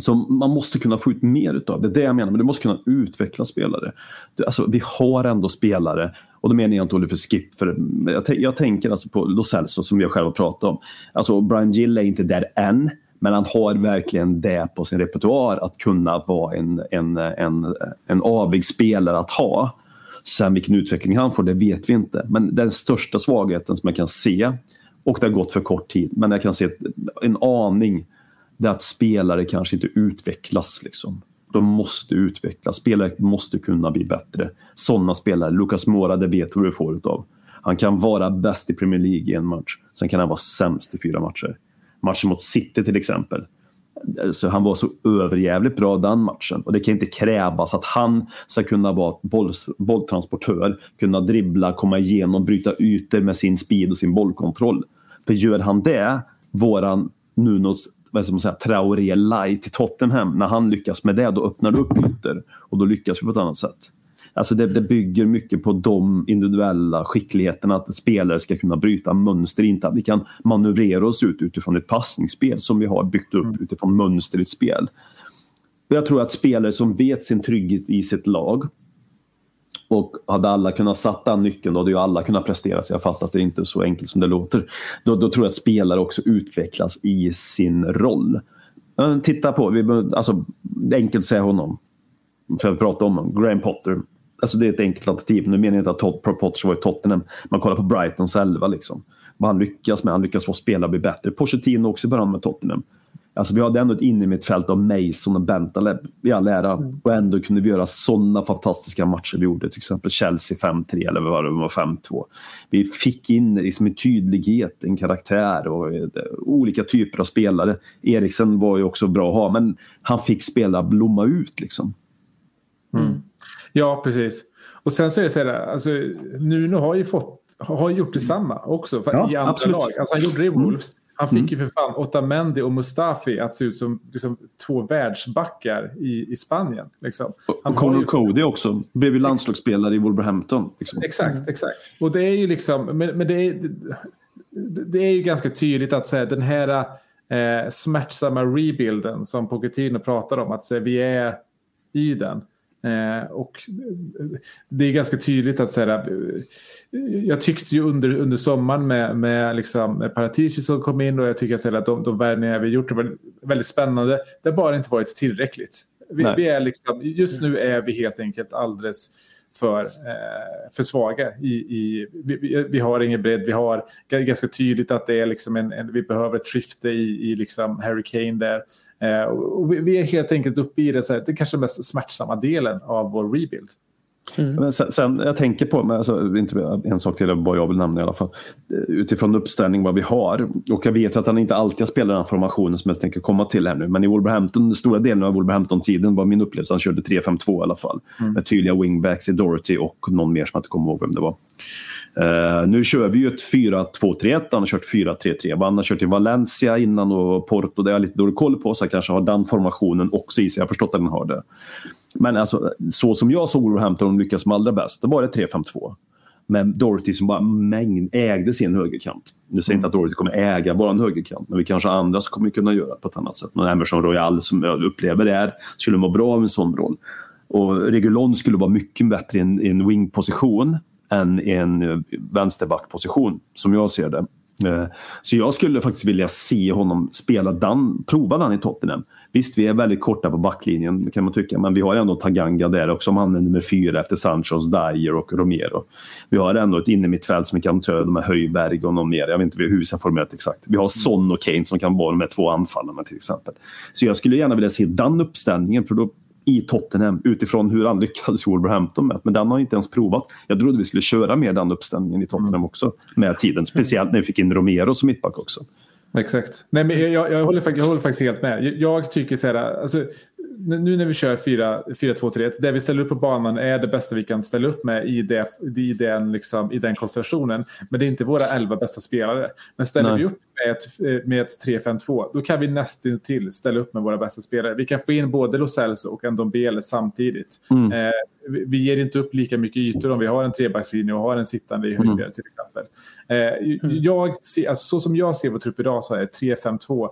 som man måste kunna få ut mer utav. Det är det jag menar, men du måste kunna utveckla spelare. Du, Alltså, vi har ändå spelare, och då menar jag inte Oliver Skip, för jag, jag tänker alltså på Los Celso som vi har själva pratat om. Alltså, Brian Gill är inte där än, men han har verkligen det på sin repertoar att kunna vara en, en, en, en avig spelare att ha. Sen vilken utveckling han får, det vet vi inte. Men den största svagheten som jag kan se, och det har gått för kort tid, men jag kan se en aning, det är att spelare kanske inte utvecklas. Liksom. De måste utvecklas. Spelare måste kunna bli bättre. Sådana spelare, Lucas Moura, det vet du vad du får utav. Han kan vara bäst i Premier League i en match. Sen kan han vara sämst i fyra matcher. Matchen mot City till exempel. Så han var så överjävligt bra den matchen. Och det kan inte krävas att han ska kunna vara boll, bolltransportör, kunna dribbla, komma igenom, bryta ytor med sin speed och sin bollkontroll. För gör han det, våran Nunos vad man säga, Traoré light i Tottenham, när han lyckas med det, då öppnar det upp ytor. Och då lyckas vi på ett annat sätt. Alltså det, det bygger mycket på de individuella skickligheterna, att spelare ska kunna bryta mönster, inte att vi kan manövrera oss ut utifrån ett passningsspel som vi har byggt upp utifrån mönster i ett spel. Jag tror att spelare som vet sin trygghet i sitt lag och hade alla kunnat satt den nyckeln då hade ju alla kunnat prestera. Så jag fattar att det inte är så enkelt som det låter. Då, då tror jag att spelare också utvecklas i sin roll. Titta på, vi, alltså, det är enkelt att säga honom. För att prata om honom. Graham Potter. Alltså det är ett enkelt alternativ. Nu menar jag inte att Todd, Potter var i Tottenham. Man kollar på Brightons elva liksom. Vad han lyckas med. Han lyckas få spelare bli bättre. Pochettino också i början med Tottenham. Alltså vi hade ändå ett inne mitt fält av Mason och Bentaleb i all ära. Och ändå kunde vi göra sådana fantastiska matcher vi gjorde. Till exempel Chelsea 5-3 eller vad det var 5-2. Vi fick in liksom en tydlighet, en karaktär och eh, olika typer av spelare. Eriksen var ju också bra att ha men han fick spela blomma ut liksom. Ja, precis. Och sen så är det så här, alltså, Nuno har ju fått, har gjort detsamma också för, Ja, i andra absolut. lag. Alltså, han gjorde det i Wolves. Han fick ju för fan Otamendi och Mustafi att se ut som liksom, två världsbackar i, i Spanien. Liksom. Han Och Conor ju- Cody också. Blev ju landslagsspelare i Wolverhampton. Liksom. Exakt, exakt. Och det är ju liksom, men, men det, är, det, det är ju ganska tydligt att säga, den här eh, smärtsamma rebuilden som Pochettino pratar om, att säga, vi är i den. Eh, och det är ganska tydligt att säga, eh, jag tyckte ju under, under sommaren med, med liksom med Paratici som kom in och jag tycker att, att de, de värvningar vi gjort var väldigt spännande. Det har bara inte varit tillräckligt. Vi, vi är liksom, just nu är vi helt enkelt alldeles för, eh, för svaga. I, i, vi, vi- har ingen bredd, vi har ganska tydligt att det är liksom en, en, vi behöver ett skifte i, i liksom Harry Kane där. Eh, och vi, vi är helt enkelt uppe i det, så här, det kanske den mest smärtsamma delen av vår rebuild. Men sen, sen, jag tänker på, men alltså, inte en sak till vad jag vill nämna i alla fall. Utifrån uppställning vad vi har. Och jag vet ju att han inte alltid har spelat den formationen som jag tänker komma till här nu. Men i Wolverhampton, stora delen av Wolverhampton-tiden var min upplevelse. Han körde 3-5-2 i alla fall. Med tydliga wingbacks i Dorothy och någon mer som jag inte kommer ihåg vem det var. Eh, nu kör vi ju ett 4-2-3-1. Han har kört 4-3-3. Han har kört i Valencia innan och Porto. Det har jag lite dålig koll på. Så jag kanske har den formationen också i sig. Jag har förstått att den har det. Men alltså, så som jag såg Wolverhampton lyckas som allra bäst, då var det 3-5-2. Men Dorothy som bara mängd, ägde sin högerkant. Nu säger mm. inte att Dorothy kommer äga vår högerkant, men vi kanske har andra som kommer kunna göra det på ett annat sätt. Någon Emerson Royal som jag upplever det är, skulle må bra av en sån roll. Och Regulon skulle vara mycket bättre i en, i en wing-position än i en eh, vänsterback-position, som jag ser det. Eh, så jag skulle faktiskt vilja se honom spela Dan, prova den i Tottenham. Visst, vi är väldigt korta på backlinjen kan man tycka, men vi har ändå Taganga där också, som han är nummer fyra efter Sanchos, Dyer och Romero. Vi har ändå ett innermittfält som vi kan tröda med Höjberg och någon mer. Jag vet inte hur vi har formulerat exakt. Vi har Son och Kane som kan vara de här två anfallarna till exempel. Så jag skulle gärna vilja se den uppställningen, för då i Tottenham utifrån hur han lyckades i Wolverhampton med. Men den har inte ens provat. Jag trodde vi skulle köra mer den uppställningen i Tottenham också med tiden. Speciellt när vi fick in Romero som mittback också. Exakt. Nej, men jag, jag, jag, håller, jag håller faktiskt helt med. Jag, jag tycker så här, alltså, nu när vi kör 4-2-3-1, det vi ställer upp på banan är det bästa vi kan ställa upp med i, det, i, den, liksom, i den konstellationen. Men det är inte våra elva bästa spelare. Men ställer Nej. vi upp med med ett 3-5-2, då kan vi nästan till ställa upp med våra bästa spelare. Vi kan få in både Lo Celso och Ndombele samtidigt. Mm. Eh, vi, vi ger inte upp lika mycket ytor om vi har en trebackslinje och har en sittande i höjder Mm. till exempel. Eh, jag ser, alltså, så som jag ser vår trupp idag så är 3-5-2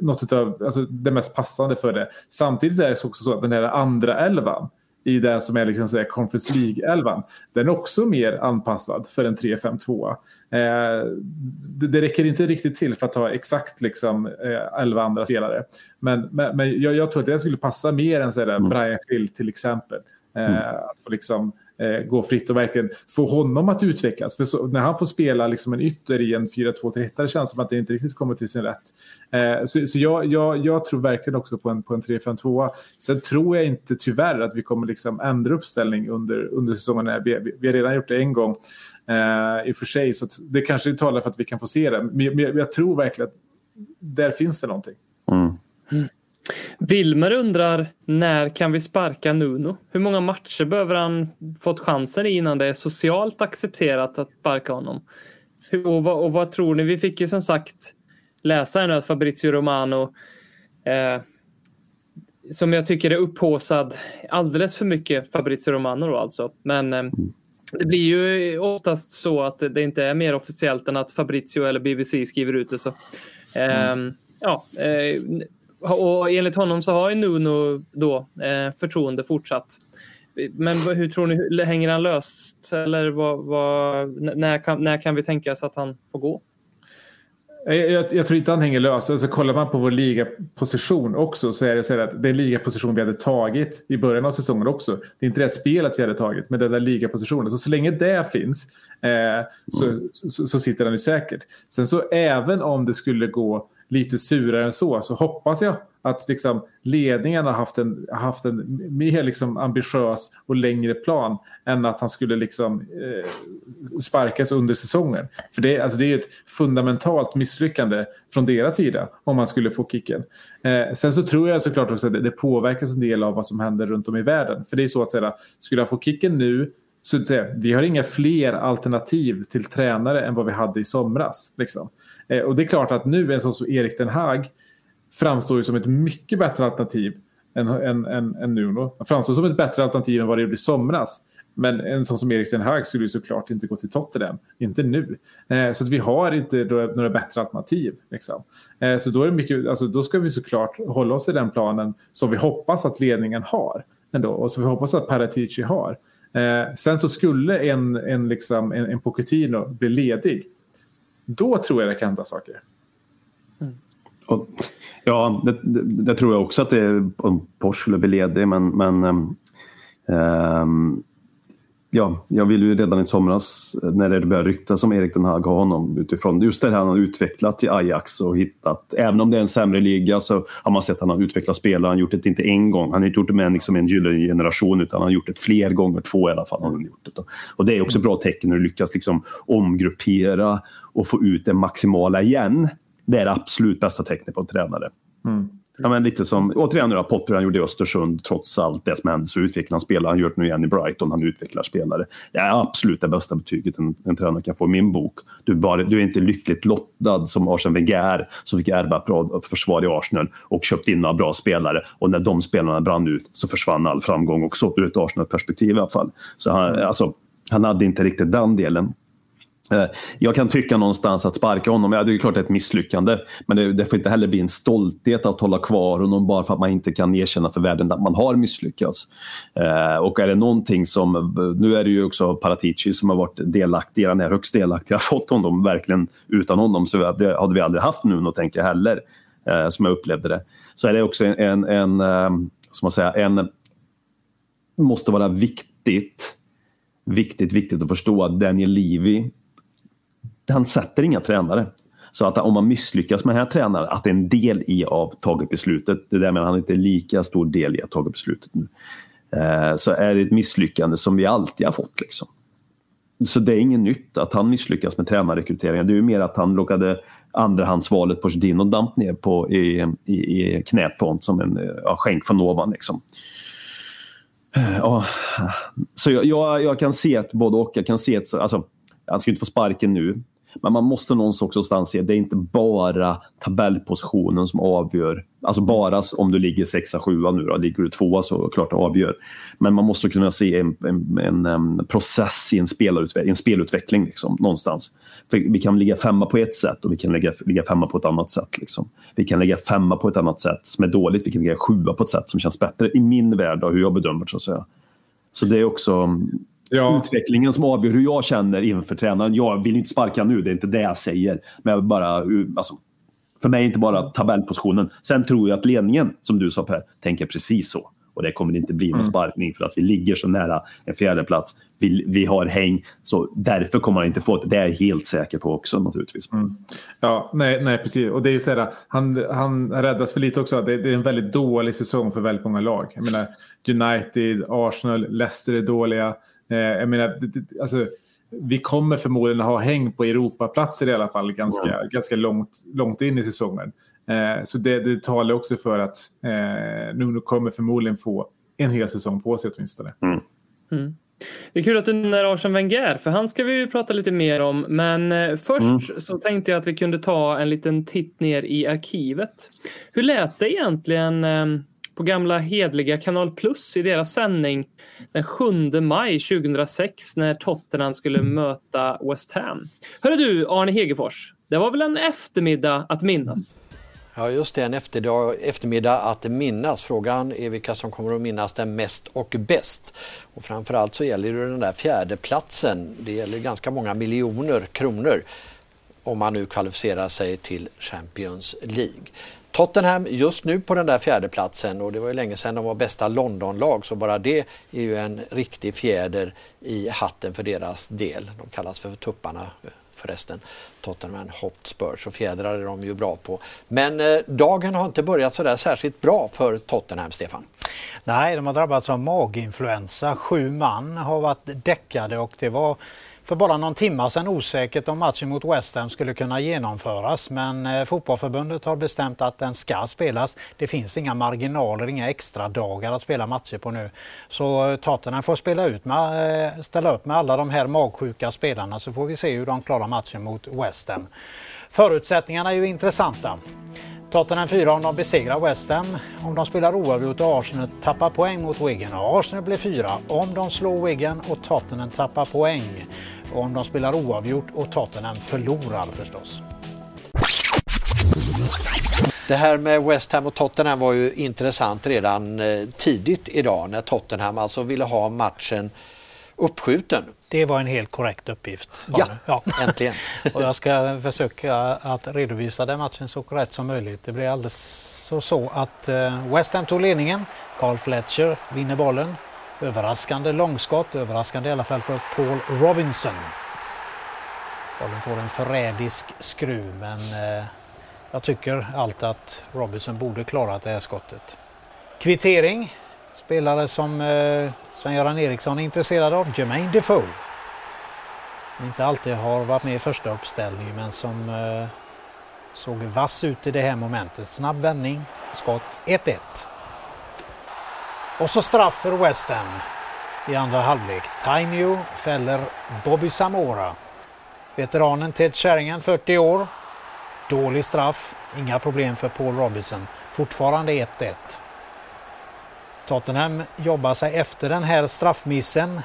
något av, alltså, det mest passande för det. Samtidigt är det också så att den här andra elvan i det som är liksom så här Conference League-elvan. Den är också mer anpassad för en 3-5-2. Eh, det, det räcker inte riktigt till för att ha exakt liksom, eh, 11 andra spelare. Men, men, men jag, jag tror att det skulle passa mer än så här, Brian Hill till exempel. Eh, Att få liksom, gå fritt och verkligen få honom att utvecklas. För så, när han får spela liksom en ytter i en 4-2-3 det känns som att det inte riktigt kommer till sin rätt. Eh, så så jag, jag, jag tror verkligen också på en, på en 3-5-2. Sen tror jag inte tyvärr att vi kommer liksom ändra uppställning under, under säsongen. Vi, vi, vi har redan gjort det en gång eh, i och för sig. Så att det kanske talar för att vi kan få se det. Men, men jag tror verkligen att där finns det någonting. Mm. Wilmer undrar när kan vi sparka Nuno? Hur många matcher behöver han fått chansen i innan det är socialt accepterat att sparka honom? Och vad, och vad tror ni? Vi fick ju som sagt läsa här nu att Fabrizio Romano eh, som jag tycker är upphåsad alldeles för mycket Fabrizio Romano då alltså. Men eh, det blir ju oftast så att det inte är mer officiellt än att Fabrizio eller BBC skriver ut det. Så. Eh, ja, eh, och enligt honom så har ju Nuno då eh, förtroende fortsatt. Men hur tror ni, hänger han löst eller vad, vad, när, kan, när kan vi tänka oss att han får gå? Jag, jag, jag tror inte han hänger lös. Alltså, kollar man på vår ligaposition också så är det så att den ligaposition vi hade tagit i början av säsongen också. Det är inte det spelet vi hade tagit, men den där ligapositionen. Så så länge det finns eh, så, så, så sitter han ju säkert. Sen så även om det skulle gå lite surare än så så hoppas jag att liksom, ledningen har haft en, haft en mer liksom, ambitiös och längre plan än att han skulle liksom, eh, sparkas under säsongen. För det, alltså, det är ett fundamentalt misslyckande från deras sida om man skulle få kicken. Eh, sen så tror jag såklart också att det, det påverkas en del av vad som händer runt om i världen. För det är så att säga, skulle han få kicken nu så att säga, vi har inga fler alternativ till tränare än vad vi hade i somras. Liksom. Eh, och det är klart att nu en sån som Erik Den Haag framstår ju som ett mycket bättre alternativ än, än, än, än Nuno. Han framstår som ett bättre alternativ än vad det gjorde i somras. Men en sån som Erik Den Haag skulle ju såklart inte gå till Tottenham. Inte nu. Eh, så att vi har inte några, några bättre alternativ. Liksom. Eh, så då, är det mycket, alltså, då ska vi såklart hålla oss i den planen som vi hoppas att ledningen har. Ändå, och som vi hoppas att Paratici har. Eh, sen så skulle en, en, liksom, en, en Pochettino bli ledig. Då tror jag det kan hända saker. Mm. Och, ja, det, det, det tror jag också att det är om Porsche skulle bli ledig, men, men ehm, ehm, ja, jag ville ju redan i somras eh, när det började ryktas om Erik Den Hag ha honom utifrån just det här han har utvecklat i Ajax och hittat, även om det är en sämre liga så har man sett att han har utvecklat spelare, han har gjort det inte en gång, han har inte gjort det med en, liksom en gyllene generation utan han har gjort det fler gånger, två i alla fall. har han gjort det. Och det är också ett bra tecken när du lyckas liksom omgruppera och få ut det maximala igen. Det är det absolut bästa tecknet på en tränare. Mm. Ja, men lite som, återigen nu då, Potter han gjorde i Östersund, trots allt det som hände så utvecklar han spelare. Han gör det nu igen i Brighton, han utvecklar spelare. Det är absolut det bästa betyget en, en tränare kan få i min bok. Du, är bara, du är inte lyckligt lottad som Arsene Wenger som fick ärva ett bra försvar i Arsenal och köpt in några bra spelare. Och när de spelarna brann ut så försvann all framgång också ur ett Arsenal-perspektiv i alla fall. Så han, alltså, han hade inte riktigt den delen. Eh, jag kan tycka någonstans att sparka honom, ja, det är klart det är ett misslyckande. Men det, det får inte heller bli en stolthet att hålla kvar honom bara för att man inte kan erkänna för världen att man har misslyckats. Eh, och är det någonting som, nu är det ju också Paratici som har varit delaktig, han är högst delaktig, har fått honom verkligen utan honom så det hade vi aldrig haft nu och tänker jag heller, eh, som jag upplevde det. Så är det också en, en, en eh, som man säger, en måste vara viktigt, viktigt, viktigt att förstå att Daniel Levy han sätter inga tränare. Så att om man misslyckas med den här tränaren, att det är en del i av taget beslutet, det där med att han inte är lika stor del i att tagit beslutet nu, eh, så är det ett misslyckande som vi alltid har fått. Liksom. Så det är inget nytt att han misslyckas med tränarrekryteringen. Det är ju mer att han lockade andrahandsvalet på Pochettino damp ner på, i, i, i knät på honom som en ja, skänk från ovan. Liksom. Eh, ja, så jag, jag, jag kan se ett både och. Jag kan se ett, alltså, han ska ju inte få sparken nu. Men man måste någonstans se, det är inte bara tabellpositionen som avgör. Alltså bara om du ligger sexa, sjua nu då, ligger du tvåa så klart det avgör. Men man måste kunna se en, en, en, en process i en, spelutveckling, en spelutveckling liksom, någonstans. För vi kan ligga femma på ett sätt och vi kan ligga, ligga femma på ett annat sätt. Liksom. Vi kan ligga femma på ett annat sätt som är dåligt, vi kan ligga sjua på ett sätt som känns bättre i min värld och hur jag bedömer det så att säga. Så det är också Ja. utvecklingen som avgör hur jag känner inför tränaren. Jag vill inte sparka nu, det är inte det jag säger. Men jag bara, alltså, för mig är inte bara tabellpositionen. Sen tror jag att ledningen, som du sa Per, tänker precis så. Och det kommer inte bli någon sparkning för att vi ligger så nära en fjärde plats. Vi, vi har häng, så därför kommer han inte få det. Det är jag helt säker på också naturligtvis. Ja, nej, nej, precis. Och det är ju så här, han, han räddas för lite också. Det, det är en väldigt dålig säsong för väldigt många lag. Jag menar, United, Arsenal, Leicester är dåliga. Eh, jag menar, det, det, alltså, vi kommer förmodligen ha häng på Europaplatser i alla fall ganska, ganska långt, långt in i säsongen. Eh, så det, det talar också för att eh, Nuno kommer förmodligen få en hel säsong på sig åtminstone. Det är kul att du nämner Arsene Wenger, för han ska vi ju prata lite mer om. Men eh, först så tänkte jag att vi kunde ta en liten titt ner i arkivet. Hur lät det egentligen eh, på gamla hedliga Kanal Plus i deras sändning den 7 maj 2006 när Tottenham skulle möta West Ham. Hörru du Arne Hegerfors, det var väl en eftermiddag att minnas? Ja, just det. En eftermiddag att minnas. Frågan är vilka som kommer att minnas den mest och bäst. Och framförallt så gäller det den där fjärde platsen. Det gäller ganska många miljoner kronor om man nu kvalificerar sig till Champions League. Tottenham just nu på den där fjärde platsen och det var ju länge sedan de var bästa Londonlag så bara det är ju en riktig fjäder i hatten för deras del. De kallas för tupparna förresten, Tottenham Hotspur, så fjädrar är de ju bra på. Men eh, dagen har inte börjat så där särskilt bra för Tottenham, Stefan. Nej, de har drabbats av maginfluensa. Sju man har varit däckade och det var för bara någon timme sedan osäkert om matchen mot West Ham skulle kunna genomföras men eh, fotbollförbundet har bestämt att den ska spelas. Det finns inga marginaler, inga extra dagar att spela matcher på nu. Så eh, Tottenham får spela ut med, eh, ställa upp med alla de här magsjuka spelarna så får vi se hur de klarar matchen mot West Ham. Förutsättningarna är ju intressanta. Tottenham 4 om de besegrar West Ham. Om de spelar oavgjort och Arsenal tappar poäng mot Wigan. Arsenal blir 4 om de slår Wigan och Tottenham tappar poäng. Och om de spelar oavgjort och Tottenham förlorar förstås. Det här med West Ham och Tottenham var ju intressant redan eh, tidigt idag när Tottenham alltså ville ha matchen uppskjuten. Det var en helt korrekt uppgift. Ja, ja, äntligen. och jag ska försöka att redovisa den matchen så korrekt som möjligt. Det blev alldeles så, så att eh, West Ham tog ledningen. Carl Fletcher vinner bollen. Överraskande långskott, överraskande i alla fall för Paul Robinson. Bollen får en förrädisk skruv men eh, jag tycker allt att Robinson borde klarat det här skottet. Kvittering. Spelare som eh, Sven-Göran Eriksson är intresserad av, Jermaine Defoe. Inte alltid har varit med i första uppställningen men som eh, såg vass ut i det här momentet. Snabb vändning, skott 1-1. Och så straff för West Ham i andra halvlek. Tainio fäller Bobby Samora. Veteranen Ted Sheringham, 40 år. Dålig straff, inga problem för Paul Robinson. Fortfarande 1-1. Tottenham jobbar sig efter den här straffmissen.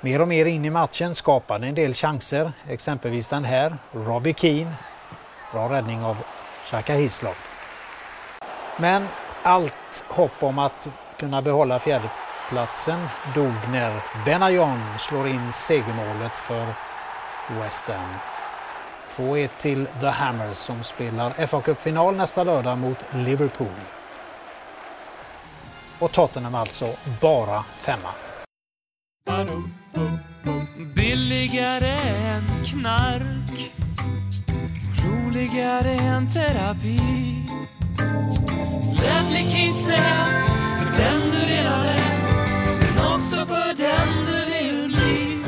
Mer och mer in i matchen, skapade en del chanser, exempelvis den här. Robbie Keane. Bra räddning av Xhaka Hislop. Men allt hopp om att kunna behålla fjärdeplatsen dog när Benayon slår in segermålet för West Ham. 2-1 till The Hammers som spelar fa Cup-final nästa lördag mot Liverpool. Och Tottenham alltså bara femma. Billigare än knark Roligare än terapi Ledley Kings knä för den du redan är men också för den du vill bli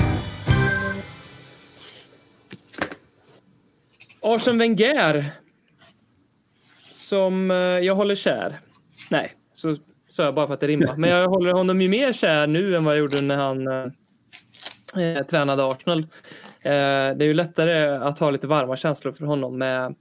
Arsen Wenger. Som eh, jag håller kär. Nej, så sa jag bara för att det rimmar. Men jag håller honom ju mer kär nu än vad jag gjorde när han eh, eh, tränade Arsenal. Eh, det är ju lättare att ha lite varma känslor för honom med,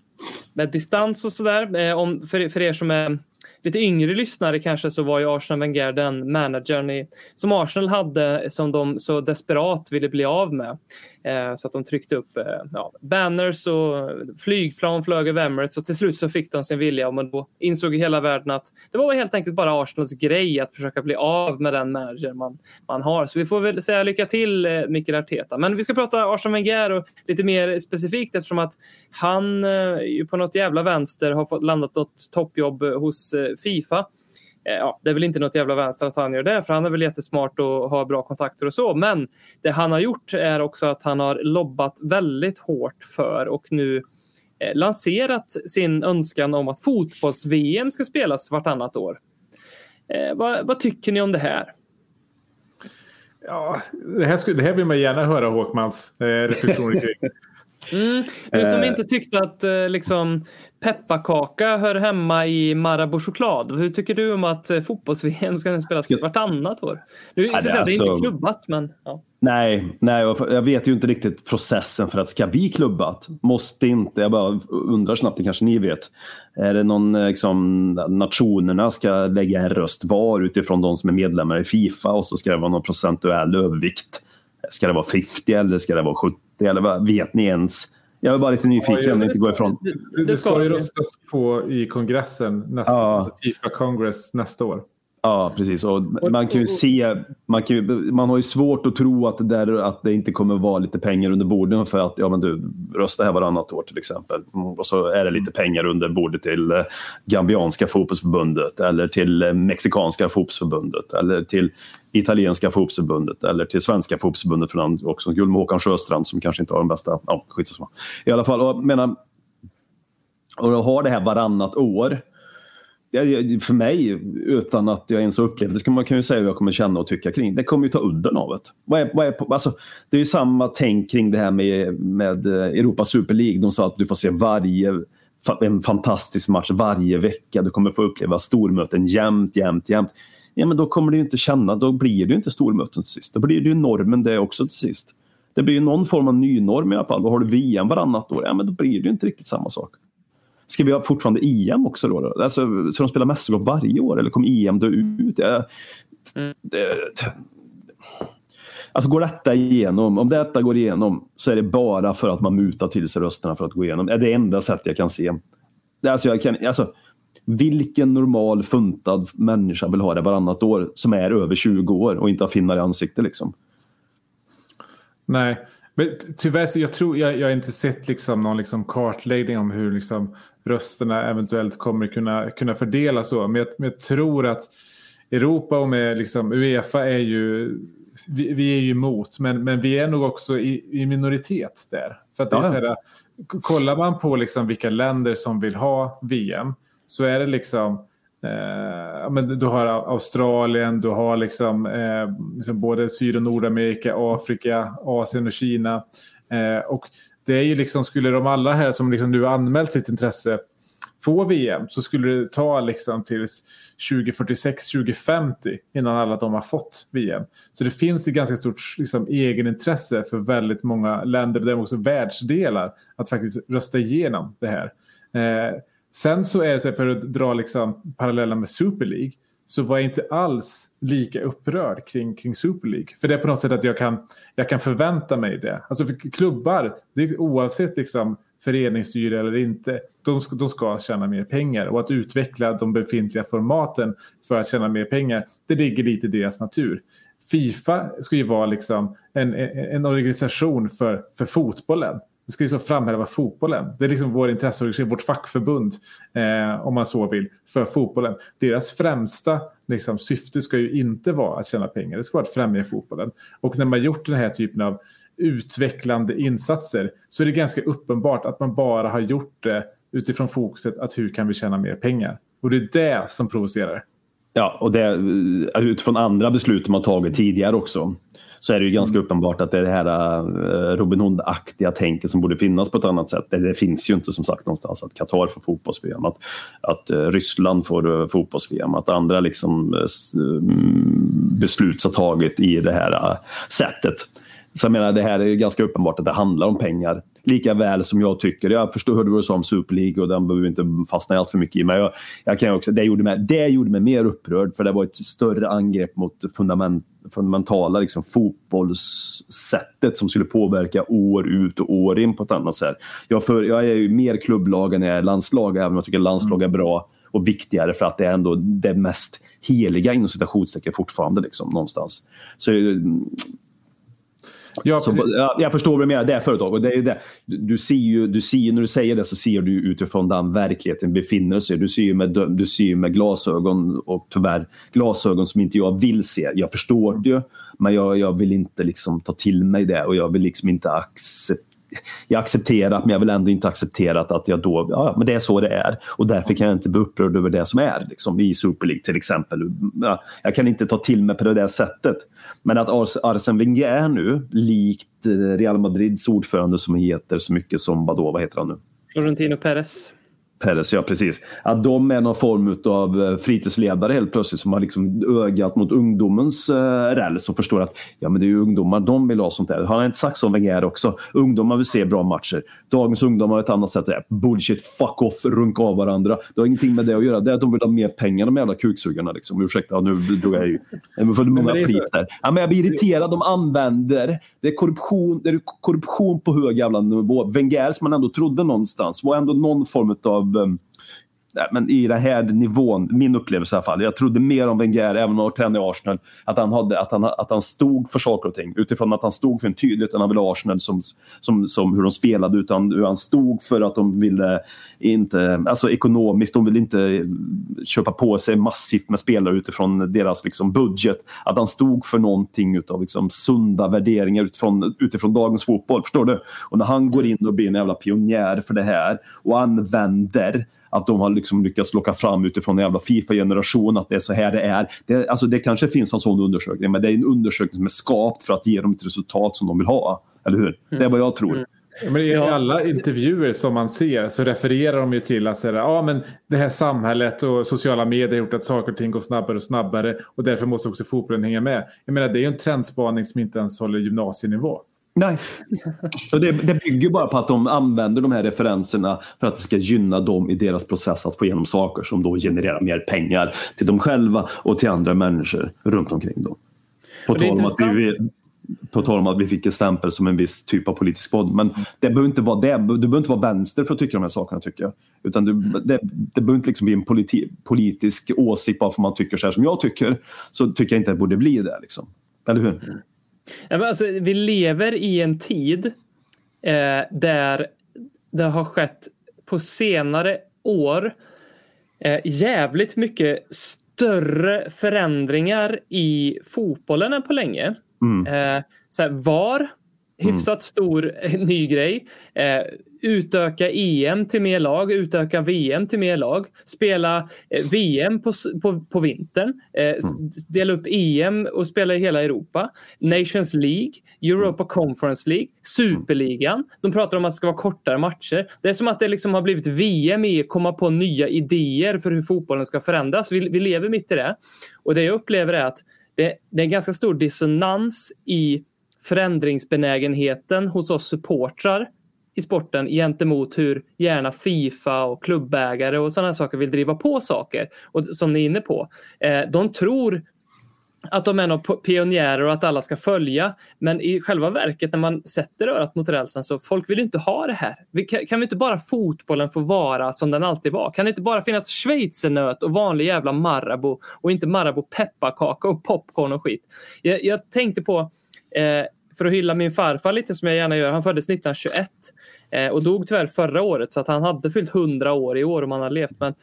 med distans och sådär. Eh, om, för, för er som är lite yngre lyssnare kanske så var ju Arsenal Wenger den managern i, som Arsenal hade som de så desperat ville bli av med. Eh, så att de tryckte upp eh, ja, banners och flygplan flög över Emirates och till slut så fick de sin vilja och då insåg hela världen att det var helt enkelt bara Arsenals grej att försöka bli av med den manager man, man har. Så vi får väl säga lycka till eh, Mikael Arteta. Men vi ska prata Arsenal Wenger och lite mer specifikt eftersom att han ju på något jävla vänster har fått landat något toppjobb hos Fifa. Eh, ja, det är väl inte något jävla vänster att han gör det, för han är väl jättesmart och har bra kontakter och så. Men det han har gjort är också att han har lobbat väldigt hårt för och nu eh, lanserat sin önskan om att fotbolls-VM ska spelas vartannat år. Eh, vad, vad, tycker ni om det här? Ja, det här, skulle, det här vill man gärna höra Håkmans eh, reflektioner kring. Mm. Du som Eh. inte tyckte att eh, liksom, pepparkaka hör hemma i Marabou choklad. Hur tycker du om att eh, fotbolls-VM ska spelas vartannat år? Nu, Ja, det är är inte alltså- klubbat, men ja. Nej, nej, jag vet ju inte riktigt processen för att ska bli klubbat. Måste inte, jag bara undrar snabbt, det kanske ni vet. Är det någon, liksom, nationerna ska lägga en röst var utifrån de som är medlemmar i Fifa och så ska det vara någon procentuell övervikt. Ska det vara 50 eller ska det vara 70 eller vad, vet ni ens? Jag är bara lite nyfiken om ni inte går ifrån. Det, Det, det det ska ju röstas på i kongressen, nästa, Ja. alltså Fifa Congress nästa år. Ja, precis. Och man kan ju se, man, kan ju, man har ju svårt att tro att det, där, att det inte kommer vara lite pengar under borden för att ja, men du röstar här varannat år till exempel. Mm, Och så är det lite pengar under bordet till eh, Gambianska fotbollsförbundet eller till eh, Mexikanska fotbollsförbundet eller till Italienska fotbollsförbundet eller till Svenska fotbollsförbundet för han också guld med Håkan Sjöstrand som kanske inte har den bästa, ja skitsamma. I alla fall, och jag menar, och att ha det här varannat år Det, för mig, utan att jag ens har upplevt det, kan man kan ju säga hur jag kommer känna och tycka kring det. kommer ju ta udden av det. Vad är, vad är, alltså, det är ju samma tänk kring det här med, med eh, Europa Super League. De sa att du får se varje, en fantastisk match varje vecka. Du kommer få uppleva stormöten jämt, jämt, jämt. Ja, men då kommer du inte känna, då blir det inte stormöten till sist. Då blir det ju normen det också till sist. Det blir ju någon form av nynorm i alla fall. Och har du VM varannat år, ja men då blir det ju inte riktigt samma sak. Ska vi ha fortfarande EM också då? Alltså, ska de spela mästerskap varje år eller kommer EM dö ut? Jag, det, alltså går detta igenom, om detta går igenom så är det bara för att man mutar till sig rösterna för att gå igenom. Det är det enda sätt jag kan se. Alltså, jag kan, alltså, vilken normal funtad människa vill ha det varannat år som är över 20 år och inte har finnar i ansiktet liksom? Nej, men ty- tyvärr så jag tror jag, jag har inte sett liksom någon liksom kartläggning om hur liksom rösterna eventuellt kommer kunna, kunna fördelas så. Men jag, men jag tror att Europa och med liksom Uefa är ju vi, vi är ju emot, men, men vi är nog också i, i minoritet där. För att det är så här, kollar man på liksom vilka länder som vill ha VM så är det liksom Eh, men du har Australien, du har liksom, eh, liksom både Syd och Nordamerika, Afrika, Asien och Kina. Eh, och det är ju liksom, skulle de alla här som liksom nu anmält sitt intresse få VM så skulle det ta liksom tills 2046-2050 innan alla de har fått VM. Så det finns ett ganska stort liksom, egenintresse för väldigt många länder, och därmed också världsdelar, att faktiskt rösta igenom det här. Eh, Sen så är det så här, för att dra liksom parallella med Super League så var jag inte alls lika upprörd kring, kring Super League. För det är på något sätt att jag kan, jag kan förvänta mig det. Alltså för klubbar, det är oavsett liksom föreningsstyre eller inte, de ska, de ska tjäna mer pengar. Och att utveckla de befintliga formaten för att tjäna mer pengar, det ligger lite i deras natur. Fifa ska ju vara liksom en, en, en organisation för, för fotbollen. Det ska liksom framhäva fotbollen. Det är liksom vår intresseorganisation, vårt fackförbund, eh, om man så vill, för fotbollen. Deras främsta liksom, syfte ska ju inte vara att tjäna pengar, det ska vara att främja fotbollen. Och när man gjort den här typen av utvecklande insatser så är det ganska uppenbart att man bara har gjort det utifrån fokuset att hur kan vi tjäna mer pengar? Och det är det som provocerar. Ja, och det, utifrån andra beslut de har tagit tidigare också så är det ju ganska Mm. uppenbart att det är det här eh, Robin Hood-aktiga tänket som borde finnas på ett annat sätt. Det, finns ju inte som sagt någonstans att Qatar får fotbolls-VM, att, att eh, Ryssland får uh, fotbolls-VM, att andra liksom, beslut har tagit i det här sättet. Så jag menar, det här är ganska uppenbart att det handlar om pengar. Lika väl som jag tycker, jag förstår hur du sa om Super League och den behöver vi inte fastna allt för mycket i. Men jag, jag kan också, det, gjorde mig, det gjorde mig mer upprörd för det var ett större angrepp mot fundament, fundamentala liksom, fotbollssättet som skulle påverka år ut och år in på ett annat sätt. Jag, för, jag är ju mer klubblag än jag är landslag, även om jag tycker landslag är bra och viktigare för att det är ändå det mest heliga inom citationstecken fortfarande liksom, någonstans. Så Ja, så, precis. ja, jag förstår vad du menar, det är företag. Och det är det. Du, du, ser ju, du ser ju, när du säger det så ser du utifrån den verkligheten befinner sig. Du ser ju med, du ser med glasögon och tyvärr glasögon som inte jag vill se. Jag förstår det ju, men jag, jag vill inte liksom ta till mig det och jag vill liksom inte acceptera jag accepterat men jag vill ändå inte acceptera att jag då, ja men det är så det är. Och därför kan jag inte bli upprörd över det som är liksom, i Super League till exempel. Ja, jag kan inte ta till mig på det där sättet. Men att Ars Arsene Wenger nu, likt Real Madrids ordförande som heter så mycket som, vadå, vad heter han nu? Florentino Perez. Perez, ja precis. Att de är någon form av fritidsledare helt plötsligt som har liksom ögat mot ungdomens uh, räls och förstår att ja, men det är ju ungdomar, de vill ha sånt där. Han har inte sagt som Wenger också. Ungdomar vill se bra matcher. Dagens ungdomar har ett annat sätt att säga bullshit, fuck off, runka av varandra. Det har ingenting med det att göra. Det är att de vill ha mer pengar, de jävla kuksugarna. Liksom. Ursäkta, nu drog jag ju... Får många pip där. Ja, men jag blir irriterad. De använder... Det är korruption, det är korruption på hög jävla nivå. Wenger, som man ändå trodde någonstans, var ändå någon form av um, men i den här nivån, min upplevelse i alla fall. Jag trodde mer om Wenger, även om han var tränare i Arsenal, att han, hade, att, han, att han stod för saker och ting. Utifrån att han stod för en tydlighet, han ville Arsenal som, som, som hur de spelade, utan hur han stod för att de ville inte, alltså ekonomiskt, de ville inte köpa på sig massivt med spelare utifrån deras liksom, budget. Att han stod för någonting av liksom, sunda värderingar utifrån, utifrån dagens fotboll. Förstår du? Och när han går in och blir en jävla pionjär för det här och använder att de har liksom lyckats locka fram utifrån en jävla Fifa-generation att det är så här det är. Det, alltså det kanske finns en sån undersökning, men det är en undersökning som är skapt för att ge dem ett resultat som de vill ha. Eller hur? Det är vad jag tror. Mm. Men I alla intervjuer som man ser så refererar de ju till att säga, ja, men det här samhället och sociala medier har gjort att saker och ting går snabbare och snabbare och därför måste också fotbollen hänga med. Jag menar, det är ju en trendspaning som inte ens håller gymnasienivå. Nej. Och det, det bygger bara på att de använder de här referenserna för att det ska gynna dem i deras process att få igenom saker som då genererar mer pengar till dem själva och till andra människor runt omkring dem. På tal om att vi, på tal om att vi fick en stämpel som en viss typ av politisk podd. Men det behöver inte vara det. Du behöver inte vara vänster för att tycka de här sakerna tycker jag. Utan du, det, det behöver inte liksom bli en politi, politisk åsikt bara för att man tycker så här som jag tycker. Så tycker jag inte att det borde bli det. Liksom. Eller hur? Alltså, vi lever i en tid eh, där det har skett på senare år eh, jävligt mycket större förändringar i fotbollen än på länge. Mm. Eh, så här, VAR, hyfsat stor ny grej. Utöka EM till mer lag, utöka VM till mer lag, spela eh, VM på, på, på vintern, eh, mm. dela upp EM och spela i hela Europa, Nations League, Europa mm. Conference League, Superligan. De pratar om att det ska vara kortare matcher. Det är som att det liksom har blivit VM i att komma på nya idéer för hur fotbollen ska förändras. Vi, vi lever mitt i det. Och det jag upplever är att det, det är en ganska stor dissonans i förändringsbenägenheten hos oss supportrar i sporten gentemot hur gärna Fifa och klubbägare och sådana saker vill driva på saker. Och som ni är inne på. Eh, de tror att de är några pionjärer och att alla ska följa. Men i själva verket när man sätter örat mot rälsen så folk vill inte ha det här. Vi, kan, kan vi inte bara fotbollen få vara som den alltid var? Kan det inte bara finnas schweizernöt och vanlig jävla Marabou och inte Marabou pepparkaka och popcorn och skit? Jag, jag tänkte på eh, för att hylla min farfar lite som jag gärna gör. Han föddes 1921 eh, och dog tyvärr förra året så att han hade fyllt 100 år i år om han hade levt. Men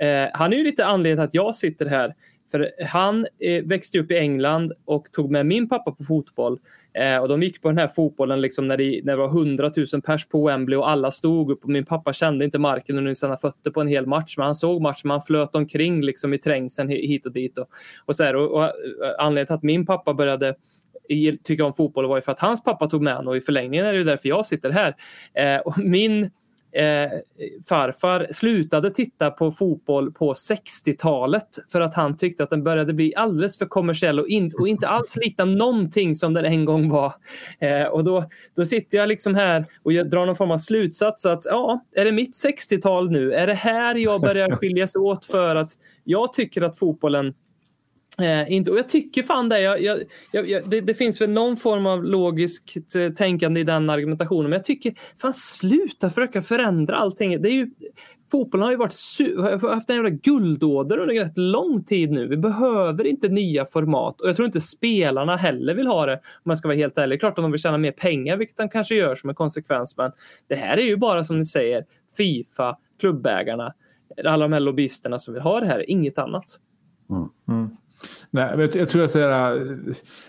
eh, han är ju lite anledningen till att jag sitter här. För han eh, växte upp i England och tog med min pappa på fotboll. Eh, och de gick på den här fotbollen liksom när, det, när det var 100 000 pers på Wembley och alla stod upp. Och min pappa kände inte marken under sina fötter på en hel match. Men han såg matchen, han flöt omkring liksom i trängseln hit och dit. Och, och, så här, och, och eh, anledningen till att min pappa började tycka om fotboll var ju för att hans pappa tog med honom och i förlängningen är det ju därför jag sitter här. Eh, och min eh, farfar slutade titta på fotboll på 60-talet för att han tyckte att den började bli alldeles för kommersiell och, in, och inte alls likna någonting som den en gång var. Eh, och då, då sitter jag liksom här och jag drar någon form av slutsats att ja, är det mitt 60-tal nu? Är det här jag börjar skiljas åt för att jag tycker att fotbollen Eh, inte, och jag tycker fan det. Jag, jag, jag, det. Det finns väl någon form av logiskt eh, tänkande i den argumentationen. Men jag tycker, fan sluta försöka förändra allting. Det är ju, fotbollen har ju varit har haft en jävla guldåder under rätt lång tid nu. Vi behöver inte nya format och jag tror inte spelarna heller vill ha det om man ska vara helt ärlig. Klart att de vill tjäna mer pengar, vilket de kanske gör som en konsekvens. Men det här är ju bara som ni säger Fifa, klubbägarna, alla de här lobbyisterna som vill ha det här, inget annat. Mm. Mm. Nej, men jag, jag tror att såhär,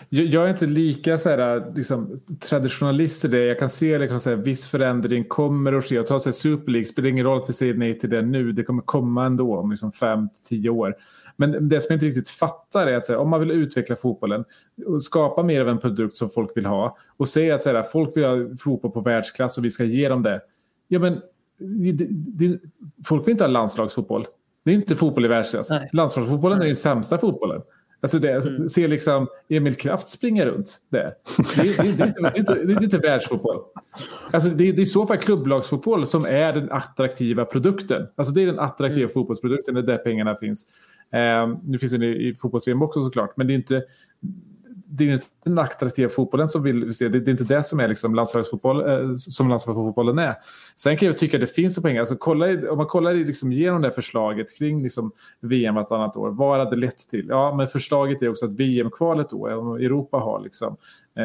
jag, jag är inte lika såhär, liksom, traditionalist i det. Jag kan se liksom, viss förändring kommer att ske. Jag tar Super League, spelar ingen roll att vi säger nej till det nu. Det kommer komma ändå om liksom, fem till tio år. Men det som jag inte riktigt fattar är att såhär, om man vill utveckla fotbollen och skapa mer av en produkt som folk vill ha och säga att såhär, folk vill ha fotboll på världsklass och vi ska ge dem det. Ja, men det, det, folk vill inte ha landslagsfotboll. Det är inte fotboll i världsklass. Landslagsfotbollen är ju sämsta fotbollen. Alltså det, Mm. Se liksom Emil Kraft springa runt där. Det, det, det, det, är inte- det, är inte, världsfotboll. Alltså det, det är i så fall klubblagsfotboll som är den attraktiva produkten. Alltså det är den attraktiva Mm. fotbollsprodukten, det är där pengarna finns. Eh, nu finns det i, i fotbolls också såklart, men det är inte det är inte den attraktiva fotbollen som vill vi se. Det, det är inte det som är liksom landslagsfotboll, eh, som landslagsfotbollen är. Sen kan jag tycka att det finns poäng. Alltså, kolla, i- om man kollar i, liksom, genom det här förslaget kring liksom, VM vartannat år. Vad hade det lett till? Ja, men förslaget är också att VM-kvalet då, eh, Europa har liksom,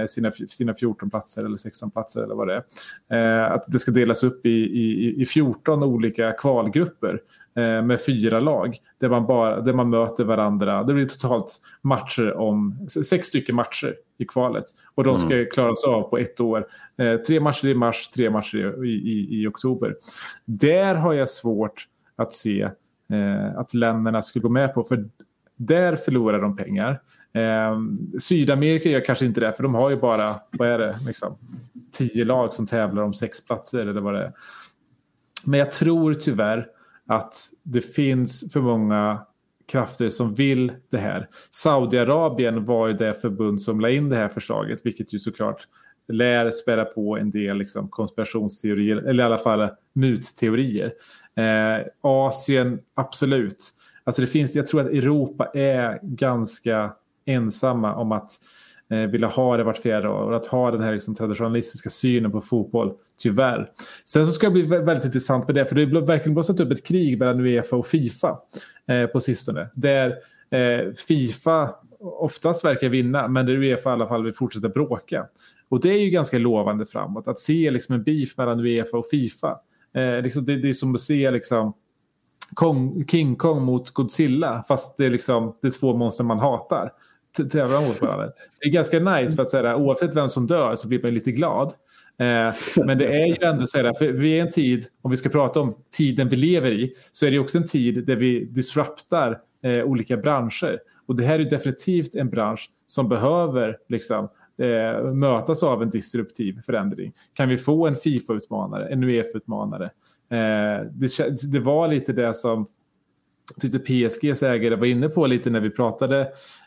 sina, sina 14 platser eller 16 platser eller vad det är. Eh, att det ska delas upp i, i, i 14 olika kvalgrupper eh, med fyra lag där man, bara, där man möter varandra. Det blir totalt matcher om sex stycken matcher i kvalet och de ska klaras av på ett år. Eh, tre matcher i mars, tre matcher i, i, i oktober. Där har jag svårt att se eh, att länderna skulle gå med på för där förlorar de pengar. Eh, Sydamerika gör kanske inte det för de har ju bara, vad är det, liksom, tio lag som tävlar om sex platser eller vad det är. Men jag tror tyvärr att det finns för många krafter som vill det här. Saudiarabien var ju det förbund som la in det här förslaget, vilket ju såklart lär spela på en del liksom, konspirationsteorier, eller i alla fall mutteorier. Eh, Asien, absolut. Alltså det finns, jag tror att Europa är ganska ensamma om att eh, vilja ha det vart fjärde år och att ha den här liksom, traditionalistiska synen på fotboll, tyvärr. Sen så ska det bli väldigt intressant med det, för det har verkligen blossat upp ett krig mellan Uefa och Fifa eh, på sistone. Där eh, Fifa oftast verkar vinna, men där Uefa i alla fall vill fortsätta bråka. Och det är ju ganska lovande framåt, att se liksom en beef mellan Uefa och Fifa. Eh, liksom, det, det är som att se liksom, Kong, King Kong mot Godzilla, fast det är, liksom, det är två monster man hatar tävla mot varandra. Det är ganska nice för att säga oavsett vem som dör så blir man lite glad. Eh, men det är ju ändå så här, för vi är en tid, om vi ska prata om tiden vi lever i, så är det också en tid där vi disruptar eh, olika branscher. Och det här är definitivt en bransch som behöver liksom, eh, mötas av en disruptiv förändring. Kan vi få en Fifa-utmanare, en Uefa-utmanare? Eh, det, det var lite det som tyckte PSGs ägare var inne på lite när vi pratade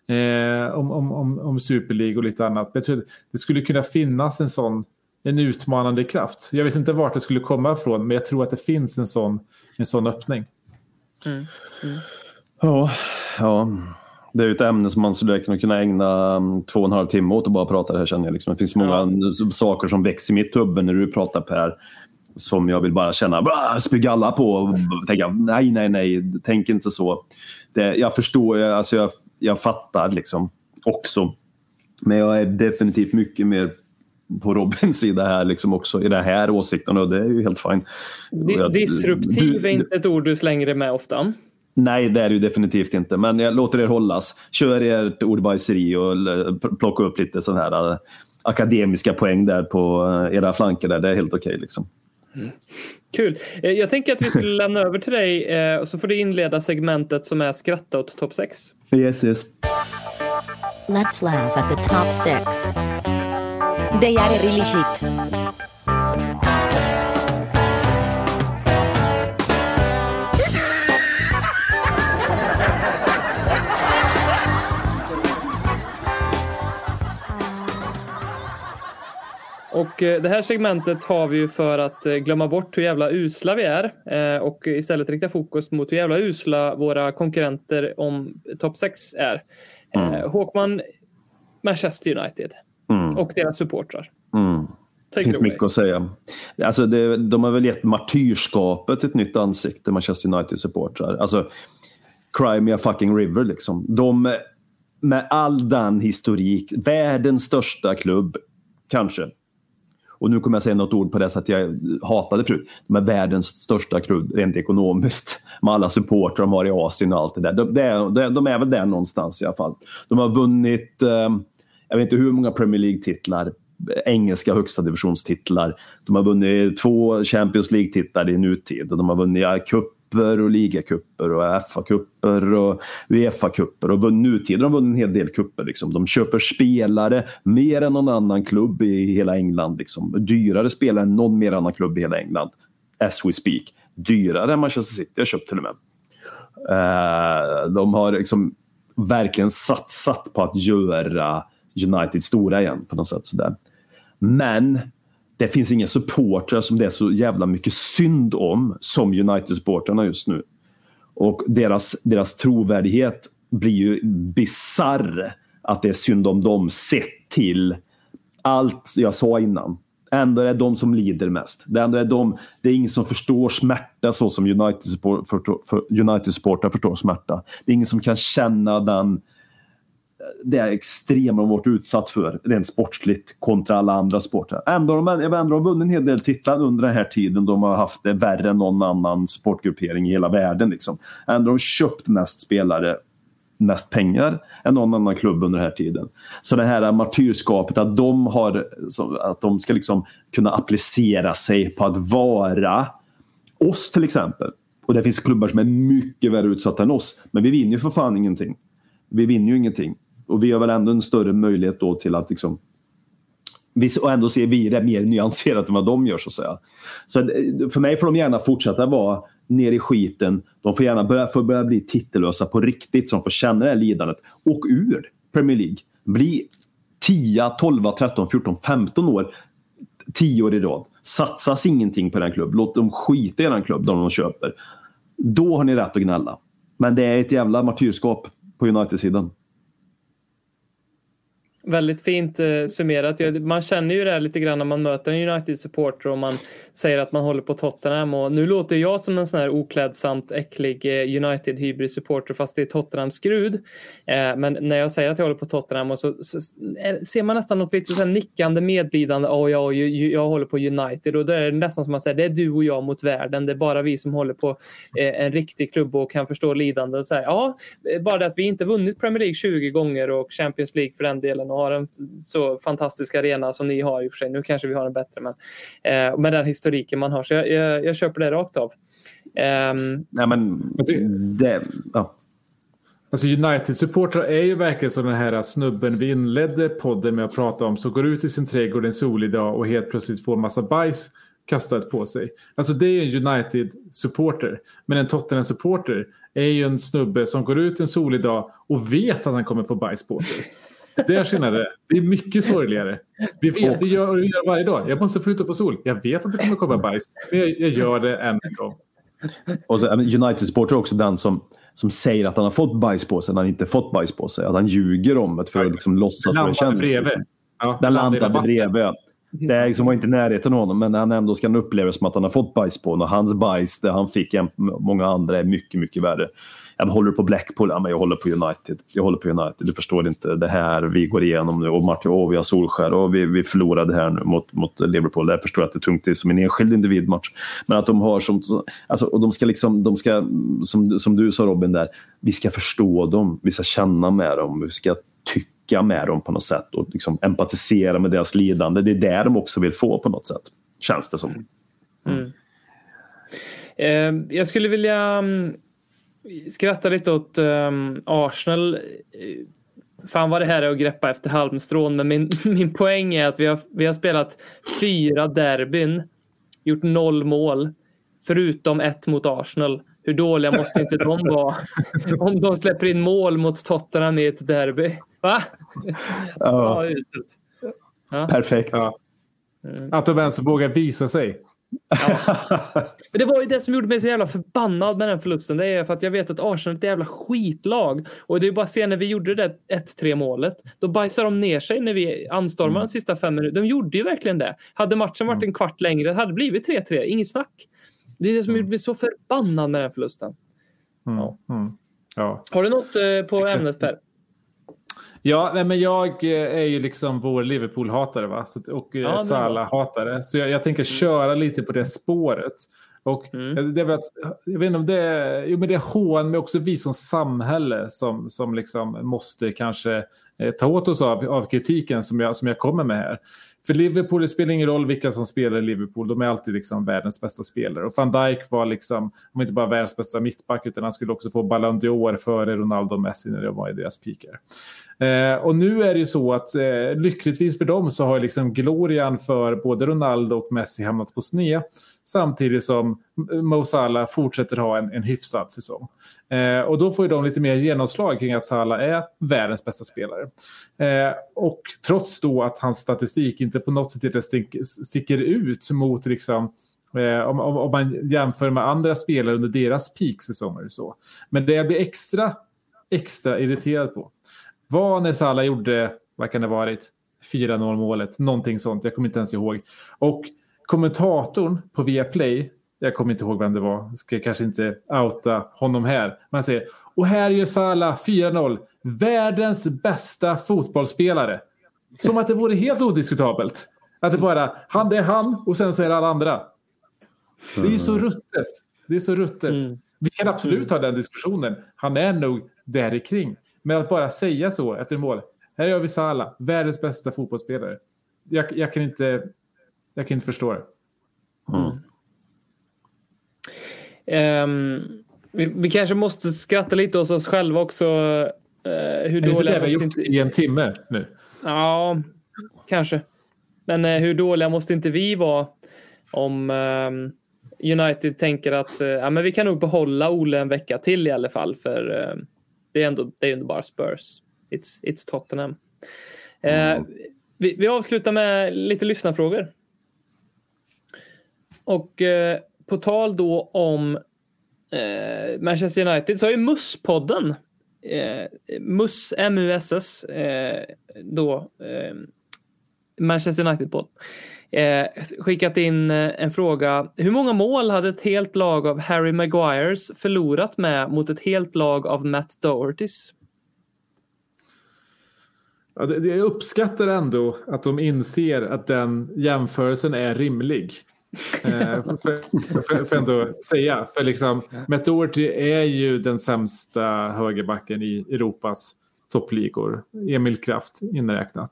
eh, om, om, om, om Super League och lite annat. Men jag tror att det skulle kunna finnas en sån en utmanande kraft. Jag vet inte vart det skulle komma ifrån, men jag tror att det finns en sån, en sån öppning. Ja, ja. Det är ju ett ämne som man skulle kunna- kunna ägna um, två och en halv timme åt att bara prata det här känner jag. Liksom. Det finns många Ja. saker som växer i mitt huvud när du pratar Per. Som jag vill bara känna, "Bra, spy alla på och tänka nej, nej, nej, tänk inte så. Det, jag förstår, jag- alltså jag, jag fattar liksom också. Men jag är definitivt mycket mer på Robins sida här liksom också i den här åsikten och det är ju helt fine. Disruptiv är inte ett ord du slänger med ofta. Nej, det är det ju definitivt inte. Men jag låter er hållas. Kör ert ordbajseri och plocka upp lite sådana här äh, akademiska poäng där på äh, era flanker. Där. Det är helt okej. liksom. Kul. Eh, Jag tänker att vi skulle lämna över till dig eh, och så får du inleda segmentet som är skratta åt topp 6. Yes, yes. Let's laugh at the top six. They are really shit. Och eh, det här segmentet har vi ju för att eh, glömma bort hur jävla usla vi är eh, och istället rikta fokus mot hur jävla usla våra konkurrenter om topp 6 är. Eh, Håkman, Manchester United Mm. och deras supportrar. Mm. Det finns mycket att säga. Alltså det, de har väl gett martyrskapet ett nytt ansikte, Manchester United-supportrar. Alltså, cry me a fucking river liksom. De, med all den historik, världens största klubb, kanske. Och nu kommer jag säga något ord på det så att jag hatade förut. De är världens största klubb rent ekonomiskt. Med alla supportrar de har i Asien och allt det där. De, är, de, de är väl där någonstans i alla fall. De har vunnit, eh, jag vet inte hur många Premier League-titlar. Engelska högsta divisionstitlar. De har vunnit två Champions League-titlar i nutid. och De har vunnit cup kupper och ligacuper och FA-cuper och Uefa-cuper. Och nutid har de vunnit en hel del cuper. Liksom. De köper spelare mer än någon annan klubb i hela England. Liksom. Dyrare spelare än någon mer annan klubb i hela England. As we speak. Dyrare än Manchester City har köpt till och med. Uh, de har liksom verkligen satsat på att göra United stora igen på något sätt. Sådär. Men det finns inga supportrar som det är så jävla mycket synd om som United-supportrarna just nu. Och deras, deras trovärdighet blir ju bizarr att det är synd om dem sett till allt jag sa innan. Ändå är det de som lider mest. Det, ändå är de, det är ingen som förstår smärta så som United-supportrar United förstår smärta. Det är ingen som kan känna den det extrema de varit utsatt för rent sportsligt kontra alla andra sporter. Ändå har de, ändå har de vunnit en hel del titlar under den här tiden. De har haft det värre än någon annan sportgruppering i hela världen. Liksom. Ändå har de köpt mest spelare, mest pengar än någon annan klubb under den här tiden. Så det här martyrskapet att de, har, att de ska liksom kunna applicera sig på att vara oss till exempel. Och det finns klubbar som är mycket värre utsatta än oss. Men vi vinner ju för fan ingenting. Vi vinner ju ingenting. Och vi har väl ändå en större möjlighet då till att liksom och ändå ser vi det mer nyanserat än vad de gör så att säga. Så eh, för mig får de gärna fortsätta vara ner i skiten. De får gärna börja, får börja bli titellösa på riktigt så de får känna det här lidandet. Och ur Premier League. Bli 10, 12, 13, 14, 15 år. 10 år i rad. Satsas ingenting på den klubb. Låt dem skita i den klubb de, de köper. Då har ni rätt att gnälla. Men det är ett jävla martyrskap på United-sidan. Väldigt fint eh, summerat. Man känner ju det här lite grann när man möter en United-supporter och man säger att man håller på Tottenham. Och nu låter jag som en sån här oklädsamt äcklig eh, United hybrid-supporter fast det är Tottenham-skrud. Eh, men när jag säger att jag håller på Tottenham och så, så eh, ser man nästan något lite så här nickande medlidande. Oh, ja, jag, jag håller på United och då är det nästan som man säger det är du och jag mot världen. Det är bara vi som håller på eh, en riktig klubb och kan förstå lidande. Så här, ja, eh, bara det att vi inte vunnit Premier League 20 gånger och Champions League för den delen har en så fantastisk arena som ni har i och för sig. Nu kanske vi har en bättre, men eh, med den historiken man har. Så jag, jag, jag köper det rakt av. Um, Nej, men det, ja. Alltså United-supportrar är ju verkligen som den här snubben vi inledde podden med att prata om som går ut i sin trädgård en solig dag och helt plötsligt får massa bajs kastat på sig. Alltså det är en United-supporter. Men en Tottenham-supporter är ju en snubbe som går ut en solig dag och vet att han kommer få bajs på sig. Det är skillnaden. Det är mycket sorgligare. Vi vet, vi gör, vi gör varje dag. Jag måste få ut på sol. Jag vet att det kommer komma bajs. Men jag, jag gör det än en gång. Och så, United-supporter är också den som, som säger att han har fått bajs på sig när han inte fått bajs på sig. Att han ljuger om det för att liksom låtsas vad det känns. Bredvid. Ja, den landade bredvid. Det är liksom var inte i närheten av honom, men han ändå ska uppleva som att han har fått bajs på honom. Hans bajs, det han fick, många andra är mycket, mycket värre jag håller på Blackpool? Ja, men jag håller på United. Jag håller på United. Du förstår inte det här vi går igenom nu. Och Martin, åh, vi har Solskär och vi, vi förlorade här nu mot, mot Liverpool. Där förstår jag att det är tungt det är som en enskild individmatch. Men att de har som... Alltså, och de ska liksom, de ska, som, som du sa Robin där, vi ska förstå dem. Vi ska känna med dem. Vi ska tycka med dem på något sätt och liksom empatisera med deras lidande. Det är det de också vill få på något sätt. Känns det som. Mm. Mm. Eh, jag skulle vilja mm, skrattar lite åt um, Arsenal. Fan vad det här är att greppa efter halmstrån, men min, min poäng är att vi har, vi har spelat fyra derbyn, gjort noll mål, förutom ett mot Arsenal. Hur dåliga måste inte de vara? Om de släpper in mål mot Tottenham i ett derby. Va? Ja. ja Perfekt. Ja. Att de ens vågar visa sig. Ja. Men det var ju det som gjorde mig så jävla förbannad med den förlusten. Det är för att jag vet att Arsenal är ett jävla skitlag. Och det är bara att se när vi gjorde det 1-3 målet. Då bajsar de ner sig när vi anstormar mm. de sista fem minuterna. De gjorde ju verkligen det. Hade matchen varit mm. en kvart längre hade det blivit 3-3. Inget snack. Det är det som mm. gjorde mig så förbannad med den förlusten. Mm. Ja. Mm. Ja. Har du något eh, på ämnet Per? Ja, nej, men jag eh, är ju liksom vår Liverpool-hatare va? Så, och Ja, ja, Salah-hatare. Så jag, jag tänker köra lite på det spåret. Och Mm. det är väl att, jag vet inte om det är, jo, men det är hån, men också vi som samhälle som, som liksom måste kanske eh, ta åt oss av, av kritiken som jag, som jag kommer med här. För Liverpool, det spelar ingen roll vilka som spelar i Liverpool, de är alltid liksom världens bästa spelare. Och van Dijk var liksom, om inte bara världens bästa mittback, utan han skulle också få Ballon d'Or före Ronaldo och Messi när det var i deras peaker. Eh, och nu är det ju så att eh, lyckligtvis för dem så har liksom glorian för både Ronaldo och Messi hamnat på sned. Samtidigt som Mo Salah fortsätter ha en, en hyfsad säsong. Eh, och då får ju de lite mer genomslag kring att Salah är världens bästa spelare. Eh, och trots då att hans statistik inte på något sätt sticker ut mot liksom Eh, om, om, om man jämför med andra spelare under deras peaksäsonger. Så. Men det jag blir extra, extra irriterad på var när Salah gjorde, vad kan det varit, 4-0 målet, någonting sånt, jag kommer inte ens ihåg. Och kommentatorn på Viaplay, jag kommer inte ihåg vem det var, ska kanske inte outa honom här, men säger och här gör Salah 4-0, världens bästa fotbollsspelare. Som att det vore helt odiskutabelt. Att det bara, han det är han och sen så är det alla andra. Det är ju så ruttet. Det är så ruttet. Mm. Vi kan absolut ha den diskussionen. Han är nog där kring. Men att bara säga så efter mål. Här har vi Salah, världens bästa fotbollsspelare. Jag, jag, kan, inte, jag kan inte förstå det. Ehm, vi, vi kanske måste skratta lite åt oss själva också. eh, hur Är dåliga det vi har gjort inte... i en timme nu? Ja, kanske. Men eh, hur dåliga måste inte vi vara om ehm, United tänker att eh, ja, men vi kan nog behålla Ole en vecka till i alla fall. För eh, det är ändå, det är ändå bara Spurs. It's, it's Tottenham. Eh, vi, vi avslutar med lite lyssnarfrågor. Och på tal då om eh, Manchester United så har ju Musspodden, eh, MUS, M-U-S-S, eh, då eh, Manchester United-podd, eh, skickat in eh, en fråga. Hur många mål hade ett helt lag av Harry Maguires förlorat med mot ett helt lag av Matt Dohertys? Ja, det, det, jag uppskattar ändå att de inser att den jämförelsen är rimlig eh, för, för, ändå säga. För liksom, Matt Doherty är ju den sämsta högerbacken i Europas toppligor. Emil Kraft inräknat.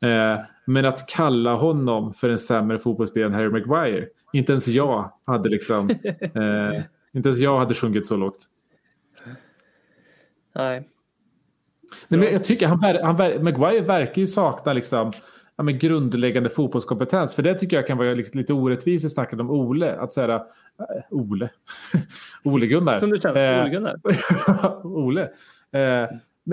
Eh, men att kalla honom för en sämre fotbollsspelare än Harry Maguire. Inte ens jag hade liksom... Eh, inte ens jag hade sjungit så lågt. Nej. Nej, men jag tycker han, han Maguire verkar ju sakna liksom, ja, men grundläggande fotbollskompetens. För det tycker jag kan vara lite, lite orättvist i snacket om Ole. Att säga, äh, Ole. Ole-Gunnar. Som du känner, Eh, Ole-Gunnar. Ole. Eh,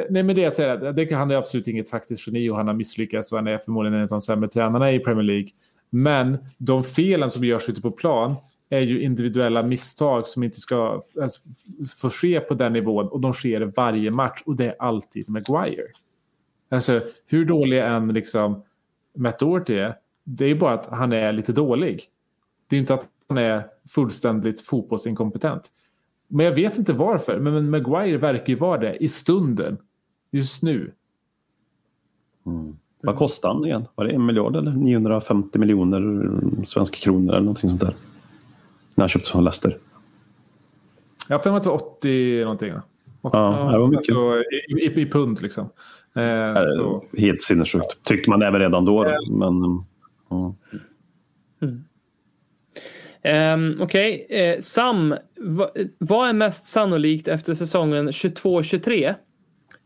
nej, men det att säga, det, han är absolut inget faktiskt geni och han har misslyckats och han är förmodligen en av de sämre tränarna i Premier League. Men de felen som görs ute på plan är ju individuella misstag som inte ska alltså, få ske på den nivån och de sker varje match och det är alltid Maguire. Alltså hur dålig än liksom Matt Doherty är, det är bara att han är lite dålig. Det är inte att han är fullständigt fotbollsinkompetent. Men jag vet inte varför, men Maguire verkar ju vara det i stunden. Just nu. Vad kostade han igen? Var det en miljard eller 950 miljoner svenska kronor eller någonting sånt där? När han köptes från Leicester. Jag har för mig att det var 80 någonting. Va? 80, Ja, det var mycket. Alltså, i, i, I pund liksom. Eh, så. Helt sinnessjukt. Tyckte man även redan då. då. Men, ja. Um, Okej, eh, Sam, va, vad är mest sannolikt efter säsongen 22-23?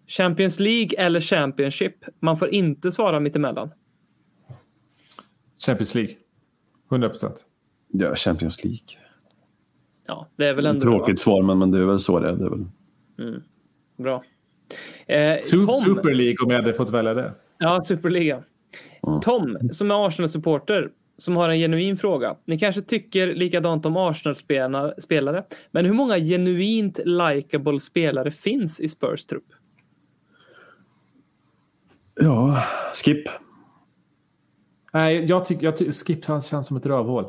Champions League eller Championship? Man får inte svara mittemellan. Champions League. 100 procent. ja, Champions League. Ja, det är väl ändå? Tråkigt svar, men, men det är väl så det är. Det är väl... Bra. Eh, Tom, Super League om jag hade fått välja det. Ja, Superliga. Tom, som är Arsenal-supporter, som har en genuin fråga. Ni kanske tycker likadant om Arsenal-spelare, men hur många genuint likable spelare finns i Spurs trupp? Ja, Skip. Nej, jag tycker jag ty- Skip han känns som ett rövhål.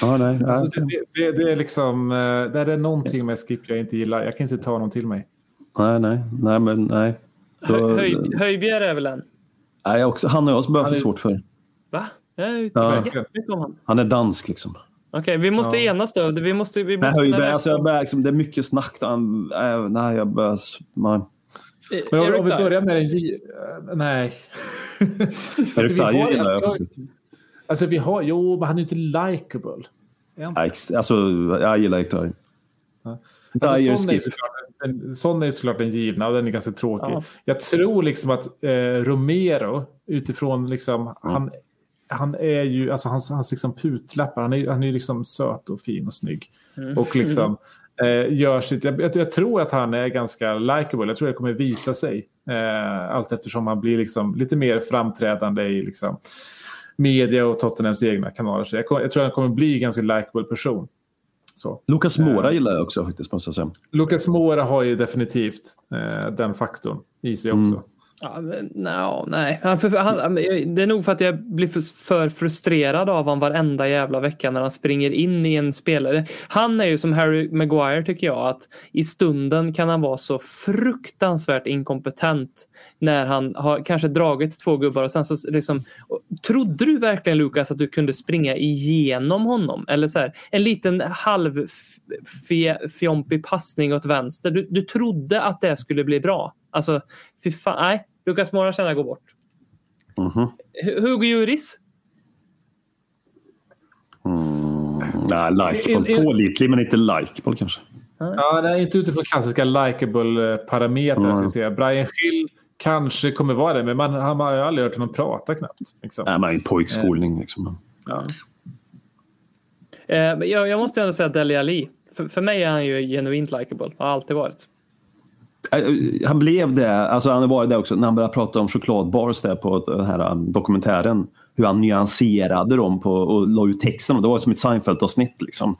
Ja, nej, Alltså, nej. det, det, det är liksom, eh, det är någonting med Skip jag inte gillar. Jag kan inte ta honom till mig. nej, nej, nej, men nej. Då- Höj, Höjbjer är väl en? Nej, också, han och jag börjar få är- svårt för. Va? Jag Ja. han. Han är dansk liksom. Okej, vi måste Ja. enas då. Vi måste... Vi Nej, måste Höjberg, alltså jag börjar, liksom, det är mycket snack. Han, nej, jag börjar... Nej. Men om, om vi börjar med gi- eh, Nej. har, Dyer gillar jag faktiskt. Alltså vi har... Jo, men han är ju inte ex- Alltså, jag gillar Erik Dyer. Ja. Alltså, är ju såklart, är ju såklart den givna och den är ganska tråkig. Ja. Jag tror liksom att eh, Romero utifrån liksom, han, han är ju, alltså hans, hans liksom putlappar, han är, han är ju liksom söt och fin och snygg. Och liksom eh, gör sitt, jag, jag, jag tror att han är ganska likable, jag tror det kommer visa sig. Eh, allt eftersom han blir liksom lite mer framträdande i liksom media och Tottenhams egna kanaler. Så jag, jag tror att han kommer bli en ganska likable person. Så. Lukas Mora gillar jag också faktiskt, måste jag säga. Lucas Moura har ju definitivt eh, den faktorn i sig Mm. Ja, men, no, nej. Han, för, han, det är nog för att jag blir för, för frustrerad av honom varenda jävla vecka när han springer in i en spelare. Han är ju som Harry Maguire tycker jag att i stunden kan han vara så fruktansvärt inkompetent när han har kanske dragit två gubbar och sen så liksom Trodde du verkligen Lukas att du kunde springa igenom honom? Eller så här, en liten halv fjompig passning åt vänster. Du, du trodde att det skulle bli bra. Alltså, fy fan. Nej, Lukas Moura känner jag går bort. Mhm. Hu- Hugo Lloris? Mm, nej, likeable. Pålitlig, men inte likeable kanske. Ja, det är inte utifrån klassiska likable parametrar. Mm. Säga. Brian Hill kanske kommer vara det, men man, han har ju aldrig hört honom prata knappt. Liksom. Nej, men en pojkskolning liksom. Ja. Eh, men jag, jag måste ändå säga Dele Alli. För, för mig är han ju genuint likable. Har alltid varit. Eh, han blev det, alltså han har varit det också, när han började prata om chokladbars där på den här eh, dokumentären. Hur han nyanserade dem på, och la ut texten. Det var som ett Seinfeld-avsnitt. Liksom,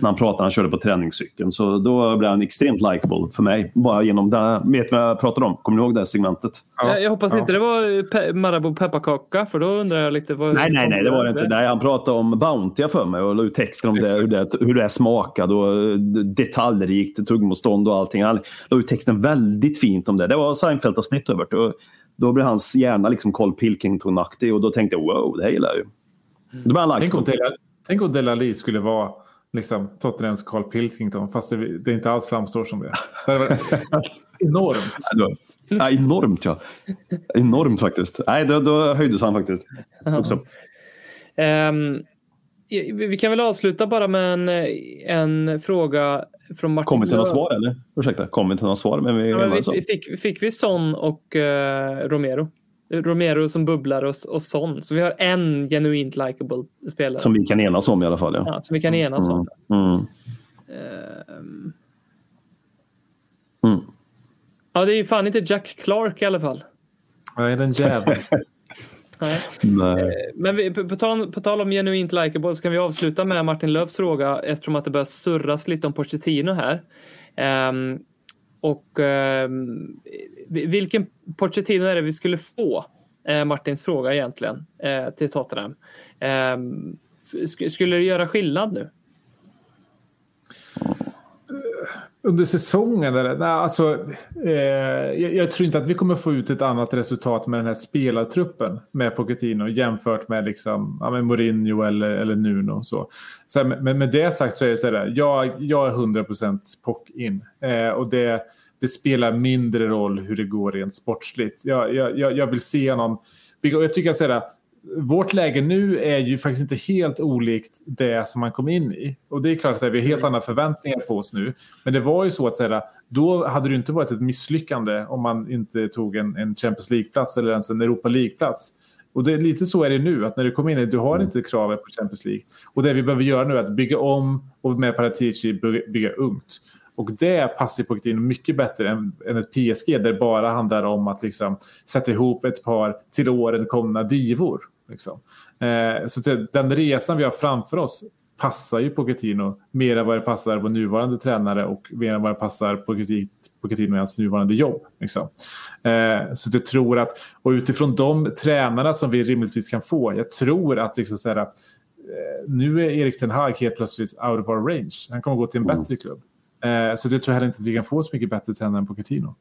när han pratade, han körde på träningscykeln. Så då blev han extremt likable för mig. Bara genom det. Vet vad jag pratar om? Kommer ni ihåg det segmentet? Ja. Jag, jag hoppas Ja. inte det var pe- Marabou pepparkaka för då undrar jag lite vad... Nej, nej, nej, det var det inte. Nej, han pratade om Bounty för mig och la ut texten om det, hur, det, hur det är smakad och eh, detaljrikt tuggmotstånd och allting. Han la ut texten väldigt fint om det. Det var Seinfeld-avsnitt över det. Då blev hans hjärna liksom Carl Pilkington-aktig och då tänkte jag wow, det här gillar jag ju. Då han Tänk om. Dele- Tänk om Delali skulle vara liksom, Tottenhams Carl Pilkington, fast det, det inte alls framstår som det. Det varit enormt. Ja, enormt ja. Enormt faktiskt. Nej, då, då höjdes han faktiskt. Också. Vi vi kan väl avsluta bara med en, en fråga från Martin Kommer till några Löf. svar eller? Ursäkta, kommer till några svar? Men vi, Ja, men vi, fick, fick vi Son och eh, Romero? Romero som bubblar och, och Son. Så vi har en genuint likable spelare. Som vi kan enas om i alla fall. Ja. ja, som vi kan enas om. Mm. Mm. Ehm, Mm. ja, det är ju fan inte Jack Clark i alla fall. Nej, den jäveln. Nej. Nej. Men vi, på, tal, på tal om genuint likeable så kan vi avsluta med Martin Löfs fråga eftersom att det börjar surras lite om Pochettino här. Ehm, och vi- vilken Pochettino är det vi skulle få? Eh, Martins fråga egentligen eh, till Tottenham. Ehm, sk- skulle det göra skillnad nu? Under säsongen? Eller? Nej, alltså, eh, jag, jag tror inte att vi kommer få ut ett annat resultat med den här spelartruppen med Pochettino jämfört med, liksom, ja, med Mourinho eller, eller Nuno. Så. Så, här, men med det sagt så är det så här, jag, jag är 100% Pock in. Eh, och det, det spelar mindre roll hur det går rent sportsligt. Jag, jag, jag, vill se honom... Jag tycker att så här, vårt läge nu är ju faktiskt inte helt olikt det som man kom in i. Och det är klart att vi har helt andra förväntningar på oss nu. Men det var ju så att säga, då hade det inte varit ett misslyckande om man inte tog en, en Champions League-plats eller ens en Europa League-plats. Och det är lite så är det nu, att när du kommer in, du har inte kravet på Champions League. Och det vi behöver göra nu är att bygga om och med Paratici bygga, bygga ungt. Och det passar Pochettino mycket bättre än, än ett PSG där det bara handlar om att liksom sätta ihop ett par till åren komna divor. Liksom. Eh, så den resan vi har framför oss passar ju Pochettino mer än vad det passar på nuvarande tränare och mer än vad det passar Pochettino Pochettino i hans nuvarande jobb. Liksom. Eh, så jag tror att, och utifrån de tränarna som vi rimligtvis kan få, jag tror att liksom så här, eh, nu är Erik Ten Hag helt plötsligt out of our range. Han kommer gå till en bättre klubb. Eh, så jag tror heller inte att vi kan få så mycket bättre tränare än Pochettino.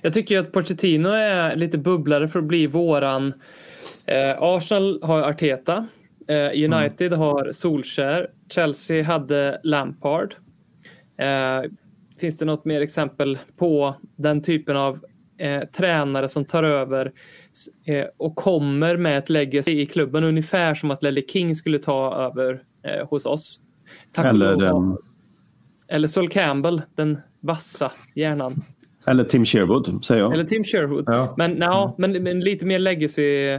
Jag tycker ju att Pochettino är lite bubblare för att bli våran. Eh, Arsenal har Arteta. Eh, United har Solskär. Chelsea hade Lampard. Eh, finns det något mer exempel på den typen av eh, tränare som tar över eh, och kommer med ett legacy i klubben ungefär som att Ledley King skulle ta över eh, hos oss. Tack Eller, ehm, Eller Sol Campbell, den vassa hjärnan. Eller Tim Sherwood, säger jag. Eller Tim Sherwood. Ja. Men, no, men, men lite mer legacy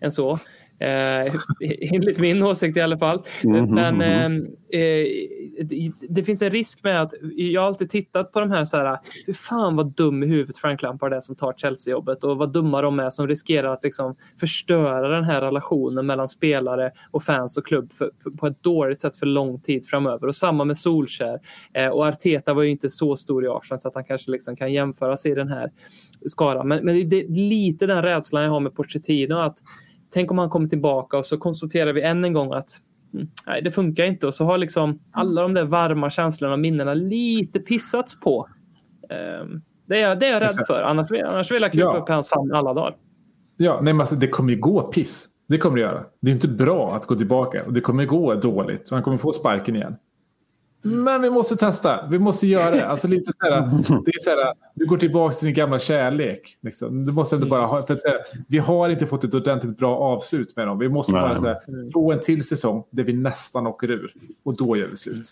än så. Eh, enligt min åsikt i alla fall. Mhm, Men mhm. eh, eh, det, det finns en risk med att jag har alltid tittat på de här så här. Hur fan vad dum i huvudet Frank Lampard är som tar Chelsea-jobbet och vad dumma de är som riskerar att liksom förstöra den här relationen mellan spelare och fans och klubb för, för, på ett dåligt sätt för lång tid framöver. Och samma med Solskär. Eh, och Arteta var ju inte så stor i Arsenal så att han kanske liksom kan jämföra sig i den här skaran. Men, men det är lite den rädslan jag har med Pochettino. Att tänk om han kommer tillbaka och så konstaterar vi än en gång att mm, nej, det funkar inte. Och så har liksom alla de där varma känslorna och minnena lite pissats på. Ehm, det, är, jag- det är jag rädd för. Annars, vill- annars vill jag krypa Ja. upp hans famn alla dagar. Ja, nej, men alltså, det kommer ju gå piss. Det kommer det göra. Det är inte bra att gå tillbaka. Och det kommer gå dåligt. Så han kommer få sparken igen. Men vi måste testa. Vi måste göra det. Alltså lite så här, det är så här, du går tillbaka till din gamla kärlek. Liksom. Du måste ändå bara ha, för att säga, vi har inte fått ett ordentligt bra avslut med dem. Vi måste bara så här, få en till säsong där vi nästan åker ur. Och då gör vi slut.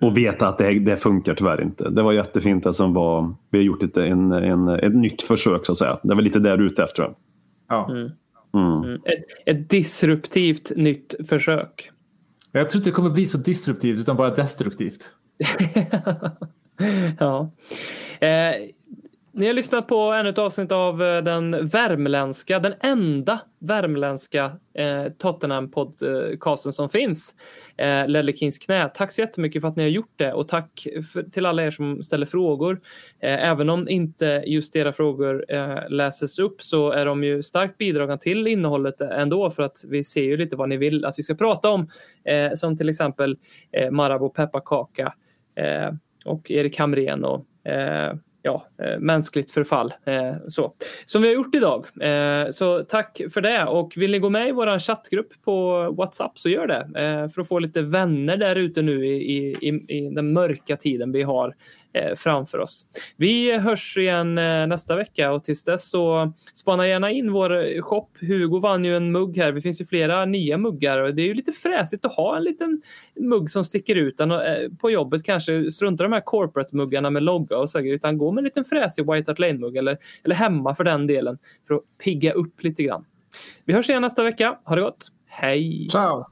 Och veta att det, det funkar tyvärr inte. Det var jättefint det som var. Vi har gjort ett, en, en, ett nytt försök så att säga. Det var lite där ute efter. Ja. jag. Mm. Mm. Ett, ett disruptivt nytt försök. Jag tror inte det kommer bli så disruptivt utan bara destruktivt. ja. Eh, ni har lyssnat på ännu ett avsnitt av eh, den värmländska, den enda värmländska eh, Tottenham-podcasten som finns. Eh, Ledley Kings knä. Tack så jättemycket för att ni har gjort det och tack för, till alla er som ställer frågor. Eh, även om inte just era frågor eh, läses upp så är de ju starkt bidragande till innehållet ändå för att vi ser ju lite vad ni vill att vi ska prata om. Eh, som till exempel eh, Marabou pepparkaka eh, och Erik Hamrén och eh, ja, eh, mänskligt förfall. Eh, så. Som vi har gjort idag. Eh, så tack för det. Och vill ni gå med i vår chattgrupp på WhatsApp så gör det. Eh, för att få lite vänner där ute nu i, i, i, den mörka tiden vi har Eh, framför oss. Vi hörs igen eh, nästa vecka och tills dess så spana gärna in vår shop. Hugo vann ju en mugg här. Det finns ju flera nya muggar och det är ju lite fräsigt att ha en liten mugg som sticker ut. Den, eh, På jobbet kanske strunta i de här corporate-muggarna med logga och så utan gå med en liten fräsig White Hart Lane-mugg eller, eller hemma för den delen för att pigga upp lite grann. Vi hörs igen nästa vecka. Ha det gott. Hej! Ciao!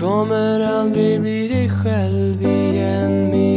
kommer aldrig bli dig själv igen min